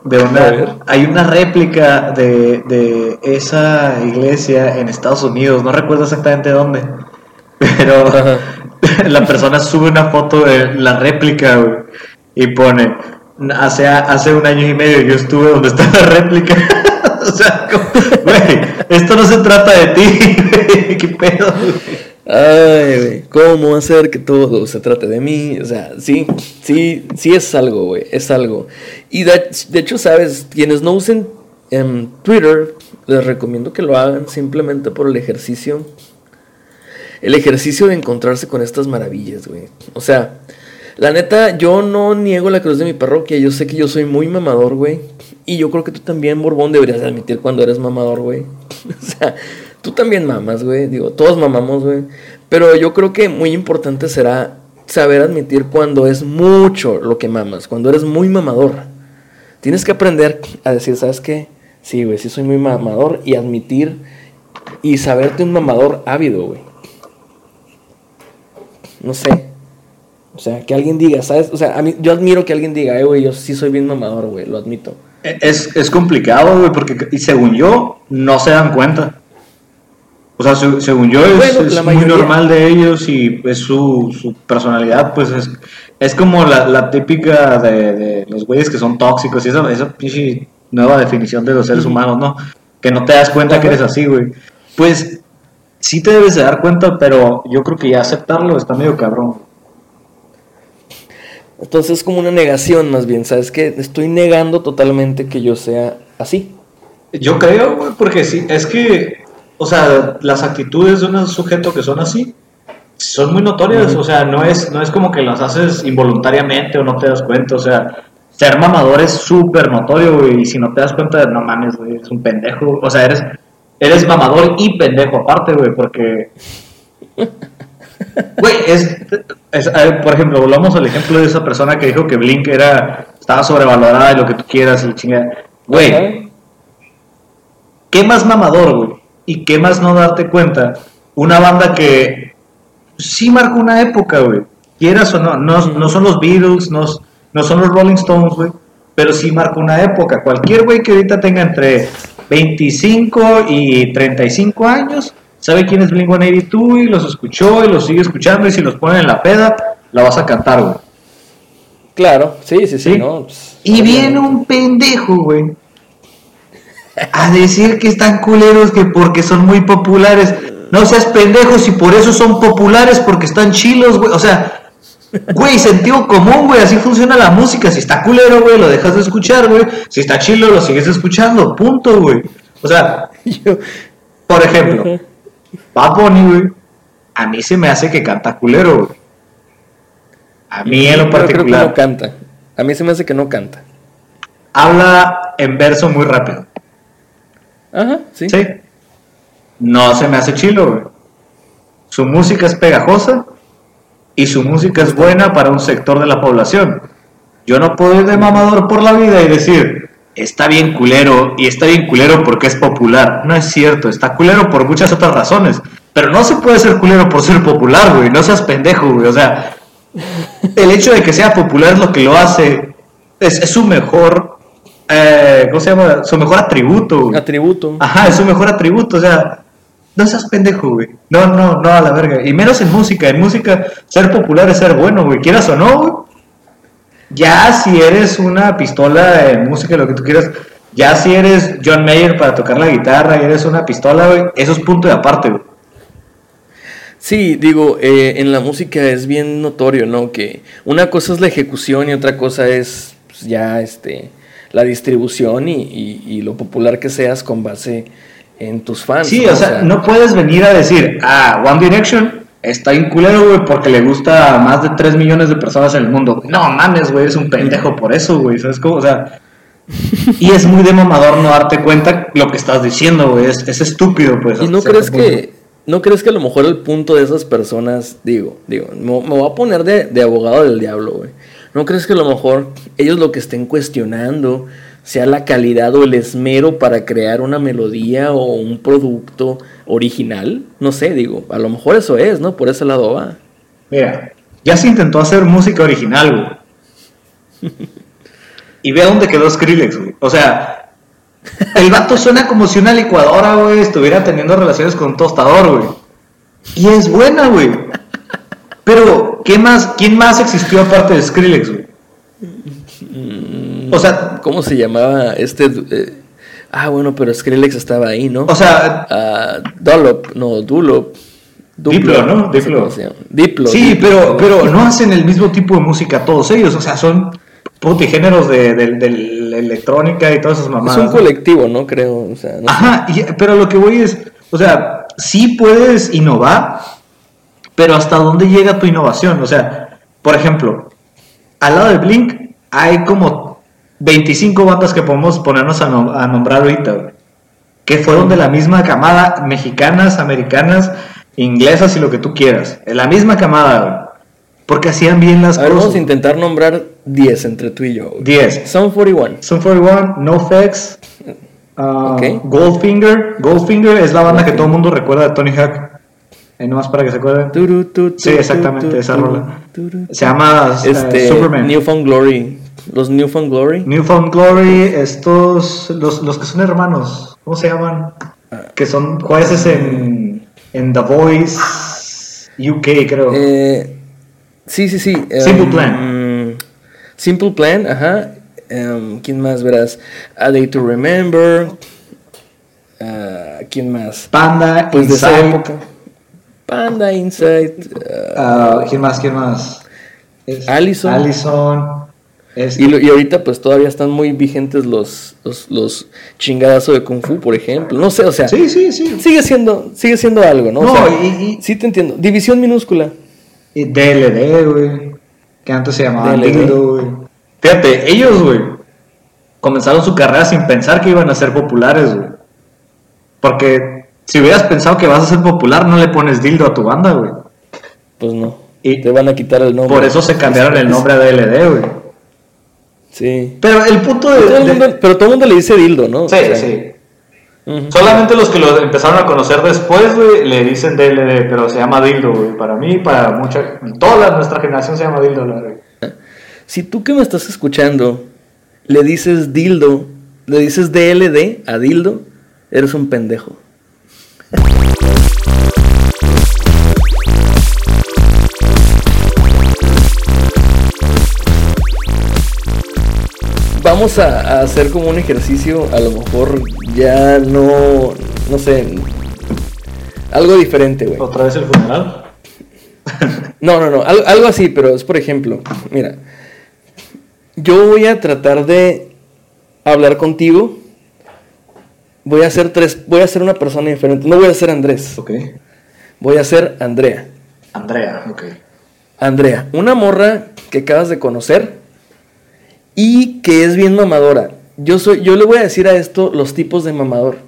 De una, hay una réplica de, de esa iglesia en Estados Unidos, no recuerdo exactamente dónde, pero Ajá. la persona sube una foto de la réplica güey, y pone, hace, hace un año y medio yo estuve donde está la réplica. o sea, güey, esto no se trata de ti, güey, qué pedo. Ay, güey, ¿cómo hacer que todo se trate de mí? O sea, sí, sí, sí es algo, güey, es algo. Y de, de hecho, sabes, quienes no usen em, Twitter, les recomiendo que lo hagan simplemente por el ejercicio. El ejercicio de encontrarse con estas maravillas, güey. O sea, la neta, yo no niego la cruz de mi parroquia. Yo sé que yo soy muy mamador, güey. Y yo creo que tú también, Borbón, deberías admitir cuando eres mamador, güey. o sea, tú también mamas, güey. Digo, todos mamamos, güey. Pero yo creo que muy importante será saber admitir cuando es mucho lo que mamas. Cuando eres muy mamador. Tienes que aprender a decir, ¿sabes qué? Sí, güey, sí soy muy mamador. Y admitir y saberte un mamador ávido, güey. No sé. O sea, que alguien diga, ¿sabes? O sea, a mí, yo admiro que alguien diga, eh, güey, yo sí soy bien mamador, güey, lo admito. Es, es complicado, güey, porque y según yo, no se dan cuenta. O sea, se- según yo, es, Bueno, es muy normal de ellos y es su, su personalidad, pues es, es como la, la típica de, de los güeyes que son tóxicos y esa, esa pinche nueva definición de los seres humanos, ¿no? Que no te das cuenta que eres así, güey. Pues sí te debes de dar cuenta, pero yo creo que ya aceptarlo está medio cabrón. Entonces es como una negación más bien, ¿sabes? Que estoy negando totalmente que yo sea así. Yo creo, güey, porque sí, es que, o sea, las actitudes de un sujeto que son así son muy notorias, o sea, no es, no es como que las haces involuntariamente o no te das cuenta, o sea, ser mamador es súper notorio, güey, y si no te das cuenta, no mames, güey, eres un pendejo, o sea, eres, eres mamador y pendejo aparte, güey, porque... Güey, es, es- ver, por ejemplo, volvamos al ejemplo de esa persona que dijo que Blink era, estaba sobrevalorada y lo que tú quieras y chingada. Güey, Ajá. ¿qué más mamador, güey? ¿Y qué más no darte cuenta? Una banda que sí marcó una época, güey. Quieras o no, no, no son los Beatles, no, no son los Rolling Stones, güey. Pero sí marcó una época. Cualquier güey que ahorita tenga entre 25 y 35 años, sabe quién es Blink-182 y los escuchó y los sigue escuchando y si los ponen en la peda, la vas a cantar, güey. Claro, sí, sí, sí, Sí. ¿no? Pues, Y viene un pendejo, güey. A decir que están culeros que porque son muy populares. No seas pendejos y por eso son populares porque están chilos, güey. O sea, güey, sentido común, güey. Así funciona la música. Si está culero, güey, lo dejas de escuchar, güey. Si está chilo, lo sigues escuchando. Punto, güey. O sea, yo- por ejemplo, Bad Bunny, güey. A mí se me hace que canta culero, güey. A mí en lo pero creo que particular. no canta. A mí se me hace que no canta. habla en verso muy rápido. Ajá, sí. Sí. No se me hace chilo, güey. Su música es pegajosa y su música es buena para un sector de la población. Yo no puedo ir de mamador por la vida y decir, está bien culero y está bien culero porque es popular. No es cierto, está culero por muchas otras razones. Pero no se puede ser culero por ser popular, güey. No seas pendejo, güey. O sea, el hecho de que sea popular es lo que lo hace. Es, es su mejor. eh, ¿Cómo se llama? Su mejor atributo, güey. Atributo. Ajá, es su mejor atributo, o sea, no seas pendejo, güey. No, no, no, a la verga. Y menos en música. En música, ser popular es ser bueno, güey. Quieras o no, güey. Ya si eres una pistola en música, lo que tú quieras. Ya si eres John Mayer para tocar la guitarra y eres una pistola, güey. Eso es punto de aparte, güey. Sí, digo, eh, en la música es bien notorio, ¿no? Que una cosa es la ejecución y otra cosa es pues, ya este, la distribución y, y- y lo popular que seas con base en tus fans. Sí, ¿no? o sea, no puedes venir a decir, ah, One Direction está bien culero, güey, porque le gusta a más de 3 millones de personas en el mundo. No mames, güey, es un pendejo por eso, güey, ¿sabes cómo? O sea, y es muy de mamador no darte cuenta lo que estás diciendo, güey, es, es estúpido, pues. ¿Y no crees punto. que no crees que a lo mejor el punto de esas personas, digo, digo, me, me voy a poner de, de abogado del diablo, güey. ¿No crees que a lo mejor ellos lo que estén cuestionando sea la calidad o el esmero para crear una melodía o un producto original? No sé, digo, a lo mejor eso es, ¿no? Por ese lado va. Mira, ya se intentó hacer música original, güey. Y ve a dónde quedó Skrillex, güey. O sea, el vato suena como si una licuadora, güey, estuviera teniendo relaciones con un tostador, güey. Y es buena, güey. Pero, ¿qué más, ¿quién más existió aparte de Skrillex, güey? O sea, ¿Cómo se llamaba este? eh, ah, bueno, pero Skrillex estaba ahí, ¿no? o sea, Ah, Dollop, no, Dulop. Diplo, ¿no? Diplo. Diplo. sí, Diplo. pero, pero no hacen el mismo tipo de música todos ellos. O sea, son putigéneros de, de, de la electrónica y todas esas Es mamadas. un ¿no? colectivo, ¿no? Creo, o sea, no. Ajá, y- pero lo que voy es, o sea, sí puedes innovar, pero ¿hasta dónde llega tu innovación? O sea, por ejemplo, al lado de Blink hay como 25 bandas que podemos ponernos a, nom- a nombrar ahorita, güey, que fueron de la misma camada, mexicanas, americanas, inglesas y lo que tú quieras, en la misma camada, güey, porque hacían bien las A ver, vamos cosas. a intentar nombrar 10 entre tú y yo. güey. 10. Son 41. Sun 41, NoFX, uh, Ok. Goldfinger. Goldfinger es la banda que todo el mundo recuerda de Tony Hawk. Ahí nomás para que se acuerden. Sí, exactamente, esa rola. Se llama eh, Este, Superman. Newfound Glory. Los Newfound Glory. Newfound Glory, estos, los, los que son hermanos, ¿cómo se llaman? Que son jueces en, en The Voice UK, creo. Eh, sí, sí, sí. Simple em, Plan. Simple Plan, ajá. Em, ¿Quién más verás? A Day to Remember. Ah, ¿Quién más? Panda, Pues de esa Inside. época. Panda Insight. ah, ¿Quién más? ¿Quién más? Allison. Allison. Este- Y, lo- y ahorita pues todavía están muy vigentes los, los, los chingadazos de Kung Fu, por ejemplo. No sé, o sea, Sí, sí, sí. sigue siendo, sigue siendo algo, ¿no? O No, sea, y- y- sí te entiendo. División minúscula. Y DLD, güey. Que antes se llamaba. Dildo, güey. Fíjate, ellos, güey, comenzaron su carrera sin pensar que iban a ser populares, güey. Porque si hubieras pensado que vas a ser popular, no le pones dildo a tu banda, güey. Pues no. Y te van a quitar el nombre. Por eso se cambiaron el nombre a DLD, güey. Sí. Pero el punto de. Pero todo, el de- mundo, pero todo el mundo le dice dildo, ¿no? O Sí, sea, sí. Solamente los que lo empezaron a conocer después, güey, le dicen DLD, pero se llama dildo, güey. Para mí, para mucha. Toda nuestra generación se llama dildo, la verdad. Si tú que me estás escuchando le dices dildo, le dices DLD a dildo, eres un pendejo. Vamos a, a hacer como un ejercicio, a lo mejor ya no, no sé, algo diferente, güey. ¿Otra vez el funeral? No, no, no, algo, algo así, pero es por ejemplo, mira, yo voy a tratar de hablar contigo, voy a ser tres, voy a ser una persona diferente, no voy a ser Andrés, Ok. voy a ser Andrea. Andrea, ok. Andrea, una morra que acabas de conocer y que es bien mamadora. Yo soy, yo le voy a decir a esto los tipos de mamador,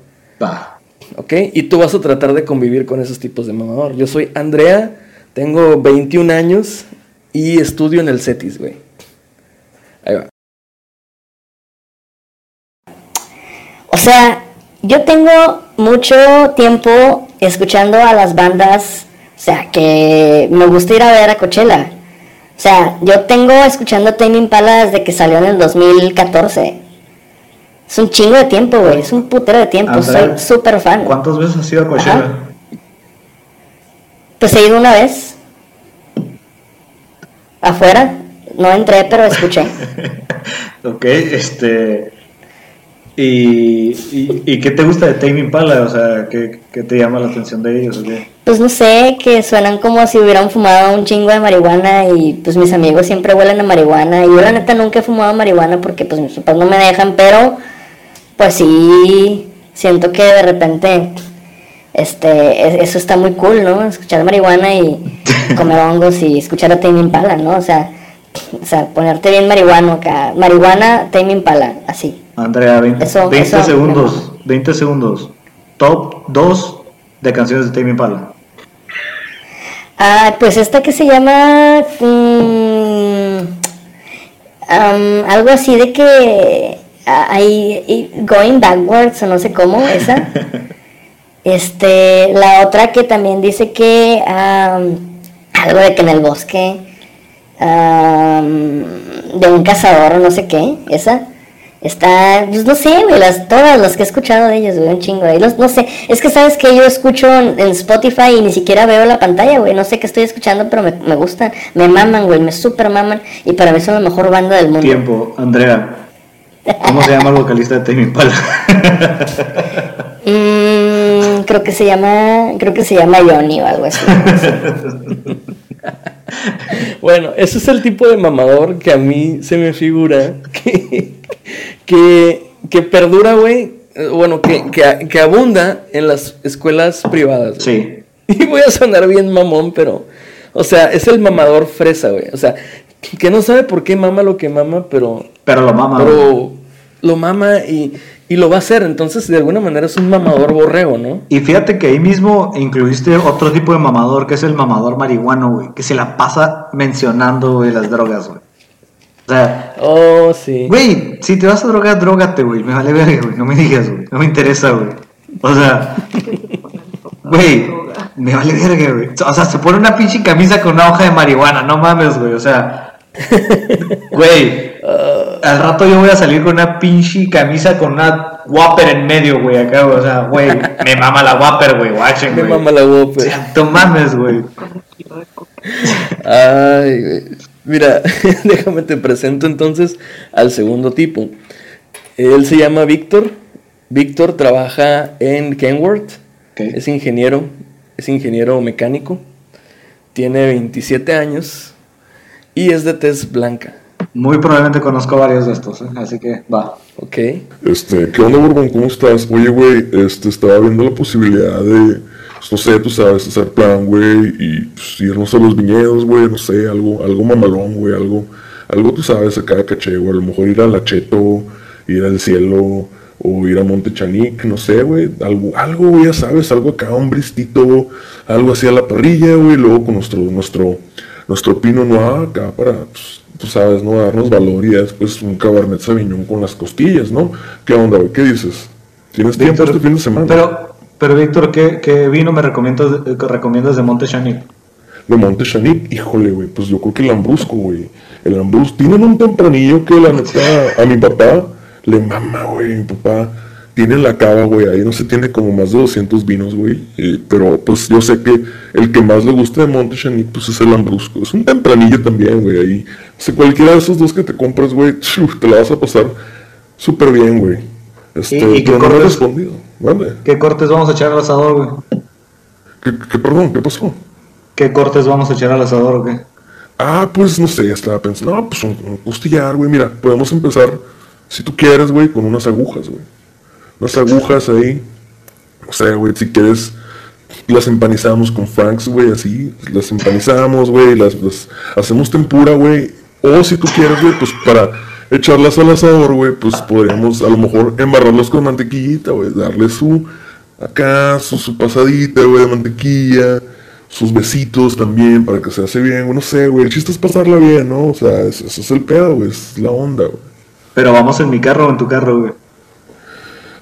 Va. ¿ok? Y tú vas a tratar de convivir con esos tipos de mamador. Yo soy Andrea, tengo 21 años y estudio en el CETIS, güey. Ahí va. O sea, yo tengo mucho tiempo escuchando a las bandas, o sea, que me gusta ir a ver a Coachella. O sea, yo tengo escuchando Tame Impala desde que salió en el 2014. Es un chingo de tiempo, güey. Es un putero de tiempo. Andrea, Soy súper fan. ¿Cuántas veces has ido a Coachella? Ajá. Pues he ido una vez. Afuera. No entré, pero escuché. ok, este. ¿Y, y, y qué te gusta de Tame Impala? O sea, ¿qué, qué te llama la atención de ellos? o qué? Pues no sé, que suenan como si hubieran fumado un chingo de marihuana y pues mis amigos siempre huelen a marihuana. Y yo la neta nunca he fumado marihuana porque pues mis papás no me dejan, pero pues sí, siento que de repente este es- eso está muy cool, ¿no? Escuchar marihuana y comer hongos y escuchar a Tame Impala, ¿no? O sea, o sea, ponerte bien marihuano acá. Marihuana, Tame Impala, así. Andrea, 20, Eso- 20 eso- segundos. 20 segundos. Top 2 de canciones de Tame Impala. Ah, pues esta que se llama mm, algo así de que ah, hay y- going backwards o no sé cómo esa. Este, la otra que también dice que algo de que en el bosque de un cazador no sé qué, esa. Está, pues no sé, güey, las, todas las que he escuchado de ellos, güey, un chingo. Y los, no sé, es que sabes que yo escucho en, en Spotify y ni siquiera veo la pantalla, güey. No sé qué estoy escuchando, pero me, me gustan, me maman, güey, me super maman. Y para mí son la mejor banda del mundo. Tiempo, Andrea. ¿Cómo se llama el vocalista de Tame Impala? Mm, creo que se llama, creo que se llama Johnny o algo así. Bueno, ese es el tipo de mamador que a mí se me figura que, que, que perdura, güey. Bueno, que, que, que abunda en las escuelas privadas. sí. Y voy a sonar bien mamón, pero. O sea, es el mamador fresa, güey. O sea, que no sabe por qué mama lo que mama, pero. Pero lo mama. Pero lo mama y, y lo va a hacer. Entonces, de alguna manera es un mamador borrego, ¿no? Y fíjate que ahí mismo incluiste otro tipo de mamador, que es el mamador marihuano, güey. Que se la pasa mencionando, güey, las drogas, güey. O sea, Oh, sí. güey, si te vas a drogar, drogate, güey. Me vale verga, güey. No me digas, güey. No me interesa, güey. O sea, güey, me vale verga, güey. O sea, se pone una pinche camisa con una hoja de marihuana. No mames, güey. O sea, güey. Al rato yo voy a salir con una pinche camisa con una Whopper en medio, güey, acá, güey. O sea, güey, me mama la Whopper, güey, watchen, Me mama la O Whopper. sea, no mames, güey. Ay, güey. Mira, déjame te presento entonces al segundo tipo. Él se llama Víctor. Víctor trabaja en Kenworth. Es ingeniero. Es ingeniero mecánico. Tiene 27 años. Y es de tez blanca. Muy probablemente conozco varios de estos, ¿eh? así que va. ¿Ok? Este, ¿qué onda, Borbón? ¿Cómo estás? Oye, güey, este, estaba viendo la posibilidad de, pues, no sé, tú sabes, hacer plan, güey, y pues, irnos a los viñedos, güey, no sé, algo, algo mamalón, güey, algo, algo, tú sabes, acá de caché, güey, a lo mejor ir a La Cheto, ir al cielo, o ir a Monte Chanic, no sé, güey, algo, algo, güey, ya sabes, algo acá, un bristito, algo así a la parrilla, güey, luego con nuestro, nuestro, nuestro pino noir acá para, pues, tú sabes, ¿no? Darnos valor y después un cabernet sauvignon con las costillas, ¿no? ¿Qué onda, güey? ¿Qué dices? ¿Tienes tiempo este fin de semana? Pero, pero Víctor, ¿qué, qué vino me recomiendas, eh, recomiendas de Monte Chanic? De Monte Chanic, híjole, güey, pues yo creo que el Lambrusco, güey. El Lambrusco, tienen un tempranillo que la neta, a mi papá le mama, güey, mi papá tiene la cava, güey, ahí no se tiene como más de 200 vinos, güey, eh, pero pues yo sé que el que más le gusta de Monte Chanic, pues es el Lambrusco, es un tempranillo también, güey, ahí, o sea, cualquiera de esos dos que te compras, güey, te la vas a pasar súper bien, güey. Este, ¿Y- y qué no cortes? respondido, ¿vale? ¿Qué cortes vamos a echar al asador, güey? ¿Qué, qué, perdón, qué pasó? ¿Qué cortes vamos a echar al asador o qué? Ah, pues no sé, estaba pensando, no, pues un, un costillar, güey, mira, podemos empezar, si tú quieres, güey, con unas agujas, güey. Unas agujas ahí, no sé, güey, si quieres, las empanizamos con Franks, güey, así, las empanizamos, güey, las, las hacemos tempura, güey, o si tú quieres, güey, pues para echarlas al asador, güey, pues podríamos a lo mejor embarrarlas con mantequillita, güey, darle su, acá, su, pasadita, güey, de mantequilla, sus besitos también para que se hace bien, güey, no sé, güey, el chiste es pasarla bien, ¿no? O sea, ese es el pedo, güey, es la onda, güey. Pero vamos en mi carro o en tu carro, güey.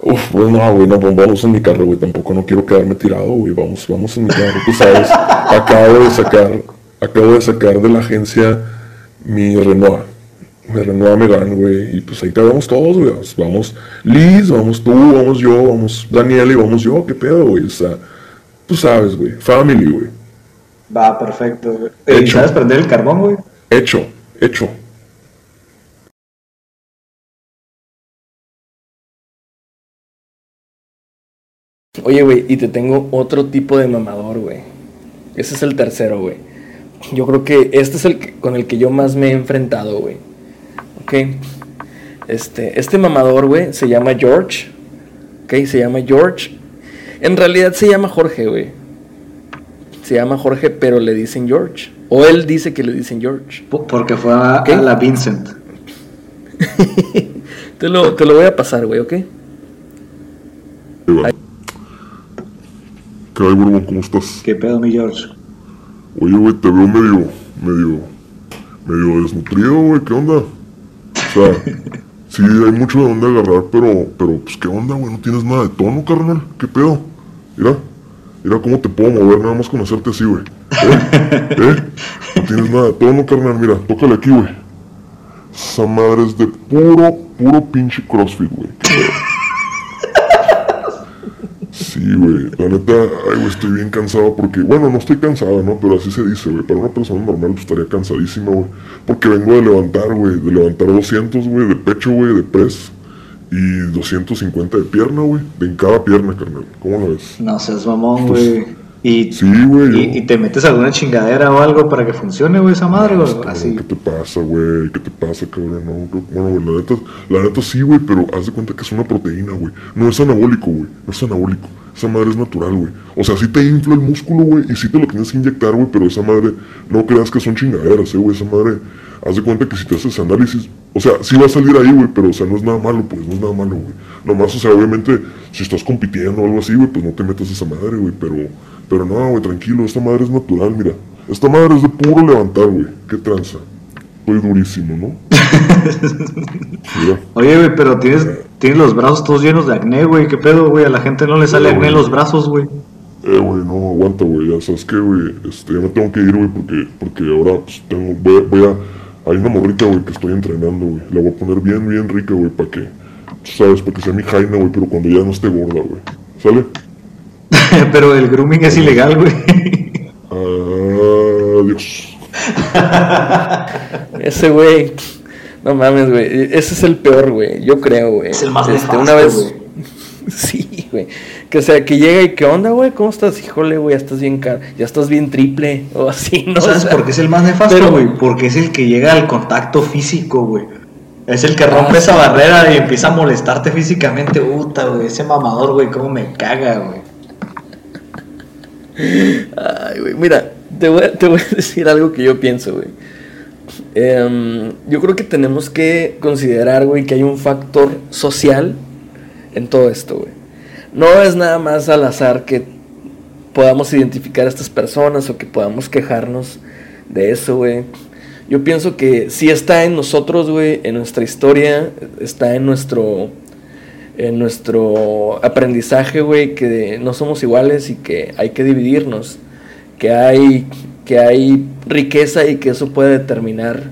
Uf, pues no, güey, no, pues vamos en mi carro, güey, tampoco no quiero quedarme tirado, güey, vamos, vamos en mi carro, tú sabes, acabo de sacar, acabo de sacar de la agencia mi Renault, mi Renault Megane, güey, y pues ahí cabemos todos, güey, vamos, vamos Liz, vamos tú, vamos yo, vamos Daniel y vamos yo, qué pedo, güey, o sea, tú sabes, güey, family, güey, Va, perfecto, güey. Eh, ¿Y Hecho. sabes prender el carbón, güey? hecho, hecho. Oye, güey, y te tengo otro tipo de mamador, güey. Ese es el tercero, güey. Yo creo que este es el que- con el que yo más me he enfrentado, güey. Ok. Este, este mamador, güey, se llama George. Ok, se llama George. En realidad se llama Jorge, güey. Se llama Jorge, pero le dicen George. O él dice que le dicen George. Po- Porque fue a, la Vincent. Te lo, te lo voy a pasar, güey, ¿ok? Ahí. ¿Qué hay, Borbón? ¿Cómo estás? ¿Qué pedo, mi George? Oye, güey, te veo medio, medio, medio desnutrido, güey, ¿qué onda? O sea, sí, hay mucho de dónde agarrar, pero, pero, pues, ¿qué onda, güey? No tienes nada de tono, carnal, ¿qué pedo? Mira, mira cómo te puedo mover nada más con hacerte así, güey. ¿Eh? ¿Eh? No tienes nada de tono, carnal, mira, tócale aquí, güey. Esa madre es de puro, puro pinche crossfit, güey. ¿Qué pedo? Sí, güey. La neta, ay, güey, estoy bien cansado porque, bueno, no estoy cansado, ¿no? Pero así se dice, güey. Para una persona normal, pues estaría cansadísima, güey. Porque vengo de levantar, güey. De levantar 200, güey, de pecho, güey, de press. Y 250 de pierna, güey. De en cada pierna, carnal. ¿Cómo lo ves? No seas mamón, güey. Y, Sí, güey. y, te metes alguna chingadera o algo para que funcione, güey, esa madre, güey. Cabrón, Así. ¿Qué te pasa, güey? ¿Qué te pasa, cabrón? No, bueno, güey, la neta, la neta sí, güey, pero haz de cuenta que es una proteína, güey. No es anabólico, güey. No es anabólico. Esa madre es natural, güey. O sea, sí te infla el músculo, güey, y sí te lo tienes que inyectar, güey, pero esa madre, no creas que son chingaderas, eh, güey. Esa madre, haz de cuenta que si te haces análisis, o sea, sí va a salir ahí, güey, pero, o sea, no es nada malo, pues, no es nada malo, güey. Nomás, o sea, obviamente, si estás compitiendo o algo así, güey, pues no te metas esa madre, güey, pero, pero no, güey, tranquilo, esta madre es natural, mira. Esta madre es de puro levantar, güey. Qué tranza. Estoy durísimo, ¿no? Mira. Oye, güey, pero tienes, tienes los brazos todos llenos de acné, güey. ¿Qué pedo, güey? A la gente no le sale acné en los brazos, güey. Eh, güey, no, aguanta, güey. Ya sabes qué, güey. Este, ya me tengo que ir, güey, porque, porque ahora pues, tengo, voy, a- voy a. Hay una morrita, güey, que estoy entrenando, güey. La voy a poner bien, bien rica, güey, para que. Tú sabes, para que sea mi jaina, güey, pero cuando ya no esté gorda, güey. ¿Sale? pero el grooming es ilegal, güey. Adiós. Ese güey. No mames, güey. Ese es el peor, güey. Yo creo, güey. Es el más Este, nefasto, Una vez. Sí, güey. Que o sea, que llega y qué onda, güey. ¿Cómo estás? Híjole, güey, ya estás bien car ya estás bien triple. O así, ¿no? ¿Sabes O sea, por qué es el más nefasto, pero- güey? Porque es el que llega al contacto físico, güey. Es el que Ah, rompe sí. esa barrera y empieza a molestarte físicamente. Puta, güey. Ese mamador, güey, cómo me caga, güey. Ay, güey, mira, te voy, a, te voy a decir algo que yo pienso, güey. Em, yo creo que tenemos que considerar, güey, que hay un factor social en todo esto, güey. No es nada más al azar que podamos identificar a estas personas o que podamos quejarnos de eso, güey. Yo pienso que sí está en nosotros, güey, en nuestra historia, está en nuestro en nuestro aprendizaje, güey, que no somos iguales y que hay que dividirnos, que hay, que hay riqueza y que eso puede determinar,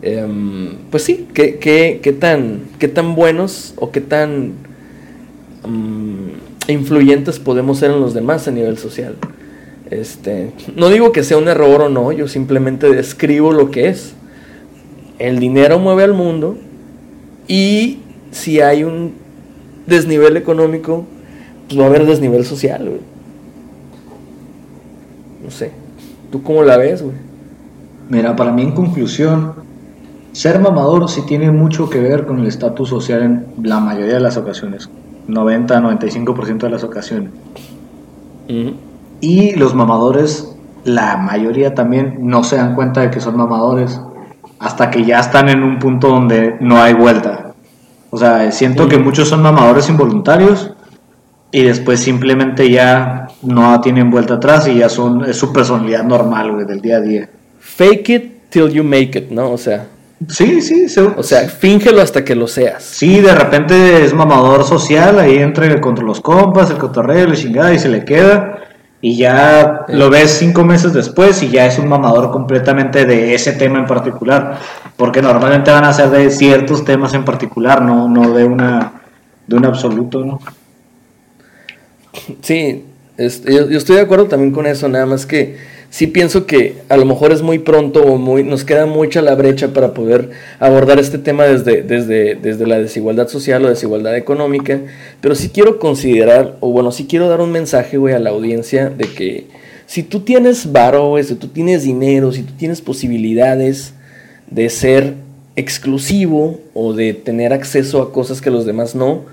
em, pues sí, qué, qué, qué tan, qué tan buenos o qué tan mm, influyentes podemos ser en los demás a nivel social. Este, no digo que sea un error o no, yo simplemente describo lo que es. El dinero mueve al mundo y si hay un desnivel económico, pues va a haber desnivel social. No sé. ¿Tú cómo la ves, güey? Mira, para mí en conclusión, ser mamador sí tiene mucho que ver con el estatus social en la mayoría de las ocasiones. 90-95% de las ocasiones. Y los mamadores, la mayoría también no se dan cuenta de que son mamadores hasta que ya están en un punto donde no hay vuelta. O sea, siento que muchos son mamadores involuntarios y después simplemente ya no tienen vuelta atrás y ya son es su personalidad normal, güey, del día a día. Fake it till you make it, ¿no? O sea, Sí, sí, se- o sea, fíngelo hasta que lo seas. sí, de repente es mamador social, ahí entra contra los compas, el cotorreo, la chingada y se le queda. Y ya lo ves cinco meses después y ya es un mamador completamente de ese tema en particular. Porque normalmente van a ser de ciertos temas en particular, no, no de una de un absoluto, ¿no? Sí, es- yo, yo estoy de acuerdo también con eso, nada más que sí pienso que a lo mejor es muy pronto o muy, nos queda mucha la brecha para poder abordar este tema desde, desde, desde la desigualdad social o desigualdad económica, pero sí quiero considerar, o bueno, sí quiero dar un mensaje, güey, a la audiencia de que si tú tienes varo, si tú tienes dinero, si tú tienes posibilidades de ser exclusivo o de tener acceso a cosas que los demás no,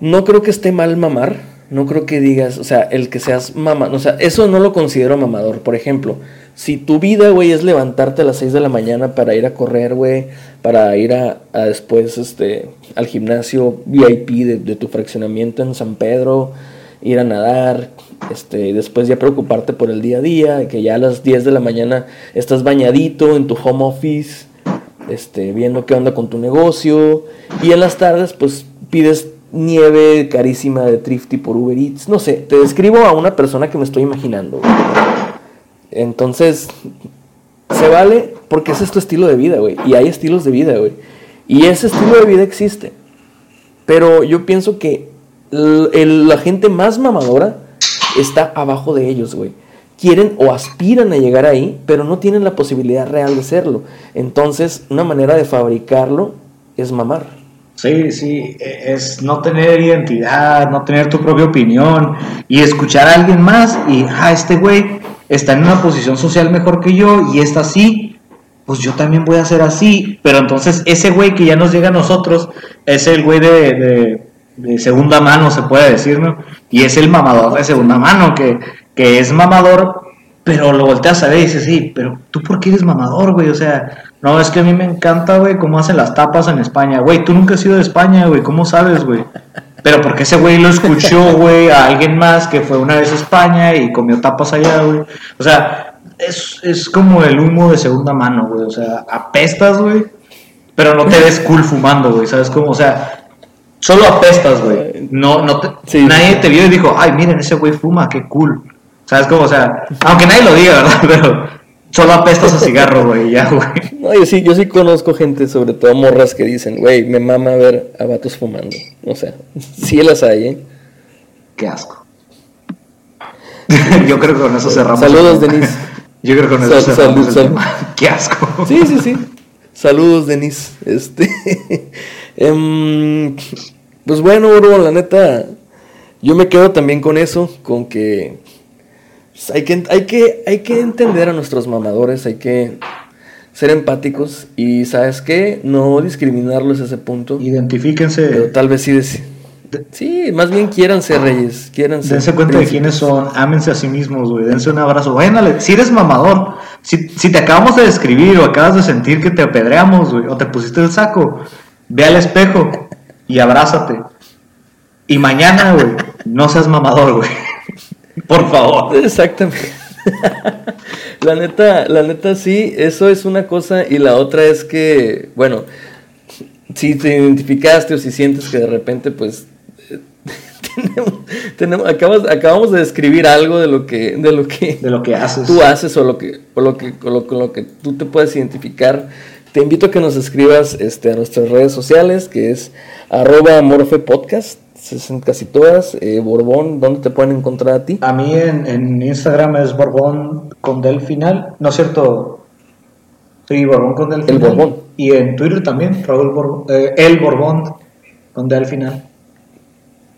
no creo que esté mal mamar no creo que digas, o sea, el que seas mamá, o sea, eso no lo considero mamador. Por ejemplo, si tu vida, güey, es levantarte a las 6 de la mañana para ir a correr, güey, para ir a, después, este, al gimnasio VIP de, tu fraccionamiento en San Pedro, ir a nadar, este, después ya preocuparte por el día a día, que ya a las 10 de la mañana estás bañadito en tu home office, este, viendo qué onda con tu negocio, y en las tardes, pues, pides nieve carísima de Thrifty por Uber Eats. No sé, te describo a una persona que me estoy imaginando. Entonces, se vale porque ese es tu estilo de vida, güey. Y hay estilos de vida, güey. Y ese estilo de vida existe. Pero yo pienso que la gente más mamadora está abajo de ellos, güey. Quieren o aspiran a llegar ahí, pero no tienen la posibilidad real de serlo. Entonces, una manera de fabricarlo es mamar. Sí, sí, e, es no tener identidad, no tener tu propia opinión y escuchar a alguien más y, ah, este güey está en una posición social mejor que yo y está así, pues yo también voy a ser así, pero entonces ese güey que ya nos llega a nosotros es el güey de, de, segunda mano, se puede decir, ¿no? Y es el mamador de segunda mano, que, que es mamador, pero lo volteas a ver y dices, sí, pero tú por qué eres mamador, güey, o sea no, es que a mí me encanta, güey, cómo hacen las tapas en España. Güey, tú nunca has ido de España, güey, ¿cómo sabes, güey? Pero porque ese güey lo escuchó, güey, a alguien más que fue una vez a España y comió tapas allá, güey. O sea, es, es como el humo de segunda mano, güey. O sea, apestas, güey, pero no te ves cool fumando, güey, ¿sabes cómo? O sea, solo apestas, güey. No, no te, nadie te vio y dijo, ay, miren, ese güey fuma, qué cool. ¿Sabes cómo? O sea, aunque nadie lo diga, ¿verdad? Pero Solo apestas a cigarro, güey, ya, güey. No, yo sí, yo sí conozco gente, sobre todo morras, que dicen, güey, me mama ver a vatos fumando. O sea, sí las hay, ¿eh? Qué asco. yo creo que con eso cerramos. Saludos, Denise. Yo creo que con eso cerramos Qué asco. Sí, sí, sí. Saludos, Denise. Este. Em, pues bueno, bro, la neta, yo me quedo también con eso, con que hay que, hay, que, hay que entender a nuestros mamadores, hay que ser empáticos y, ¿sabes qué? No discriminarlos a ese punto. Identifíquense. Pero tal vez sí decir. Sí, más bien ser reyes, quiéranse. Dense cuenta de quiénes son, ámense a sí mismos, güey, dense un abrazo. Váyanle, si eres mamador, si, si, te acabamos de describir o acabas de sentir que te apedreamos, güey, o te pusiste el saco, ve al espejo y abrázate. Y mañana, güey, no seas mamador, güey. Por favor. Exactamente. la neta, la neta sí, eso es una cosa y la otra es que, bueno, si te identificaste o si sientes que de repente pues tenemos, acabamos de describir algo de lo que de lo que de lo que haces tú haces o lo que o lo que con lo, que tú te puedes identificar te invito a que nos escribas este, a nuestras redes sociales que es arroba morfepodcast en casi todas. Eh, Borbón, ¿dónde te pueden encontrar a ti? A mí en, Instagram es Borbón con del final, ¿no es cierto? Sí, Borbón con del final. El Borbón. Y en Twitter también, Raúl Borbón, eh, el Borbón con del final.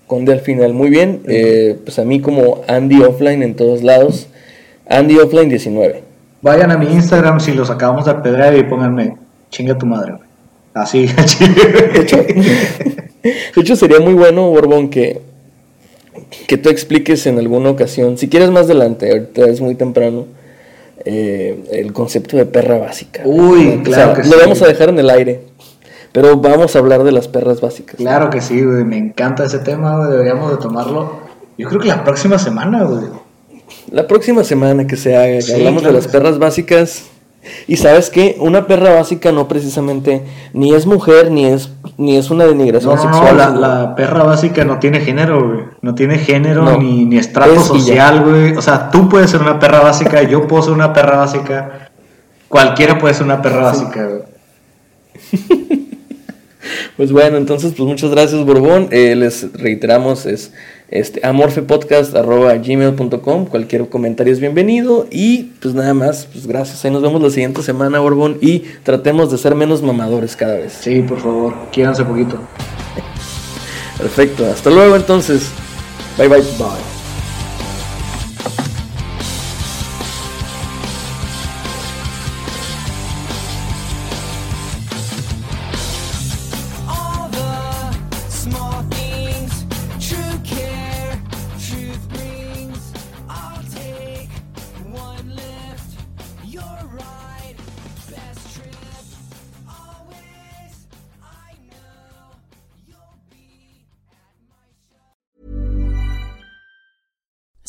Con del final, muy bien. Eh, pues a mí como Andy Offline en todos lados. Andy Offline 19. Vayan a mi Instagram si los acabamos de pedrear y pónganme chinga tu madre. Así. De hecho, sería muy bueno, Borbón, que, que tú expliques en alguna ocasión, si quieres más adelante, ahorita es muy temprano, eh, el concepto de perra básica. Uy, claro que Lo vamos a dejar en el aire, pero vamos a hablar de las perras básicas. Claro que sí, güey, me encanta ese tema, deberíamos de tomarlo. Yo creo que la próxima semana, güey. La próxima semana que se haga, hablamos de las perras básicas. Y sabes que una perra básica no precisamente ni es mujer ni es ni es una denigración sexual. No, la, perra básica no tiene género, güey. No tiene género ni, ni estrato social, güey. O sea, tú puedes ser una perra básica, yo puedo ser una perra básica. Cualquiera puede ser una perra básica, güey. Pues bueno, entonces, pues muchas gracias, Borbón. Eh, les reiteramos, es este, amorfepodcast.gmail.com. Cualquier comentario es bienvenido. Y pues nada más, pues gracias. Ahí nos vemos la siguiente semana, Borbón. Y tratemos de ser menos mamadores cada vez. Sí, por favor, quédanse poquito. Perfecto. Hasta luego, entonces. Bye, bye, bye.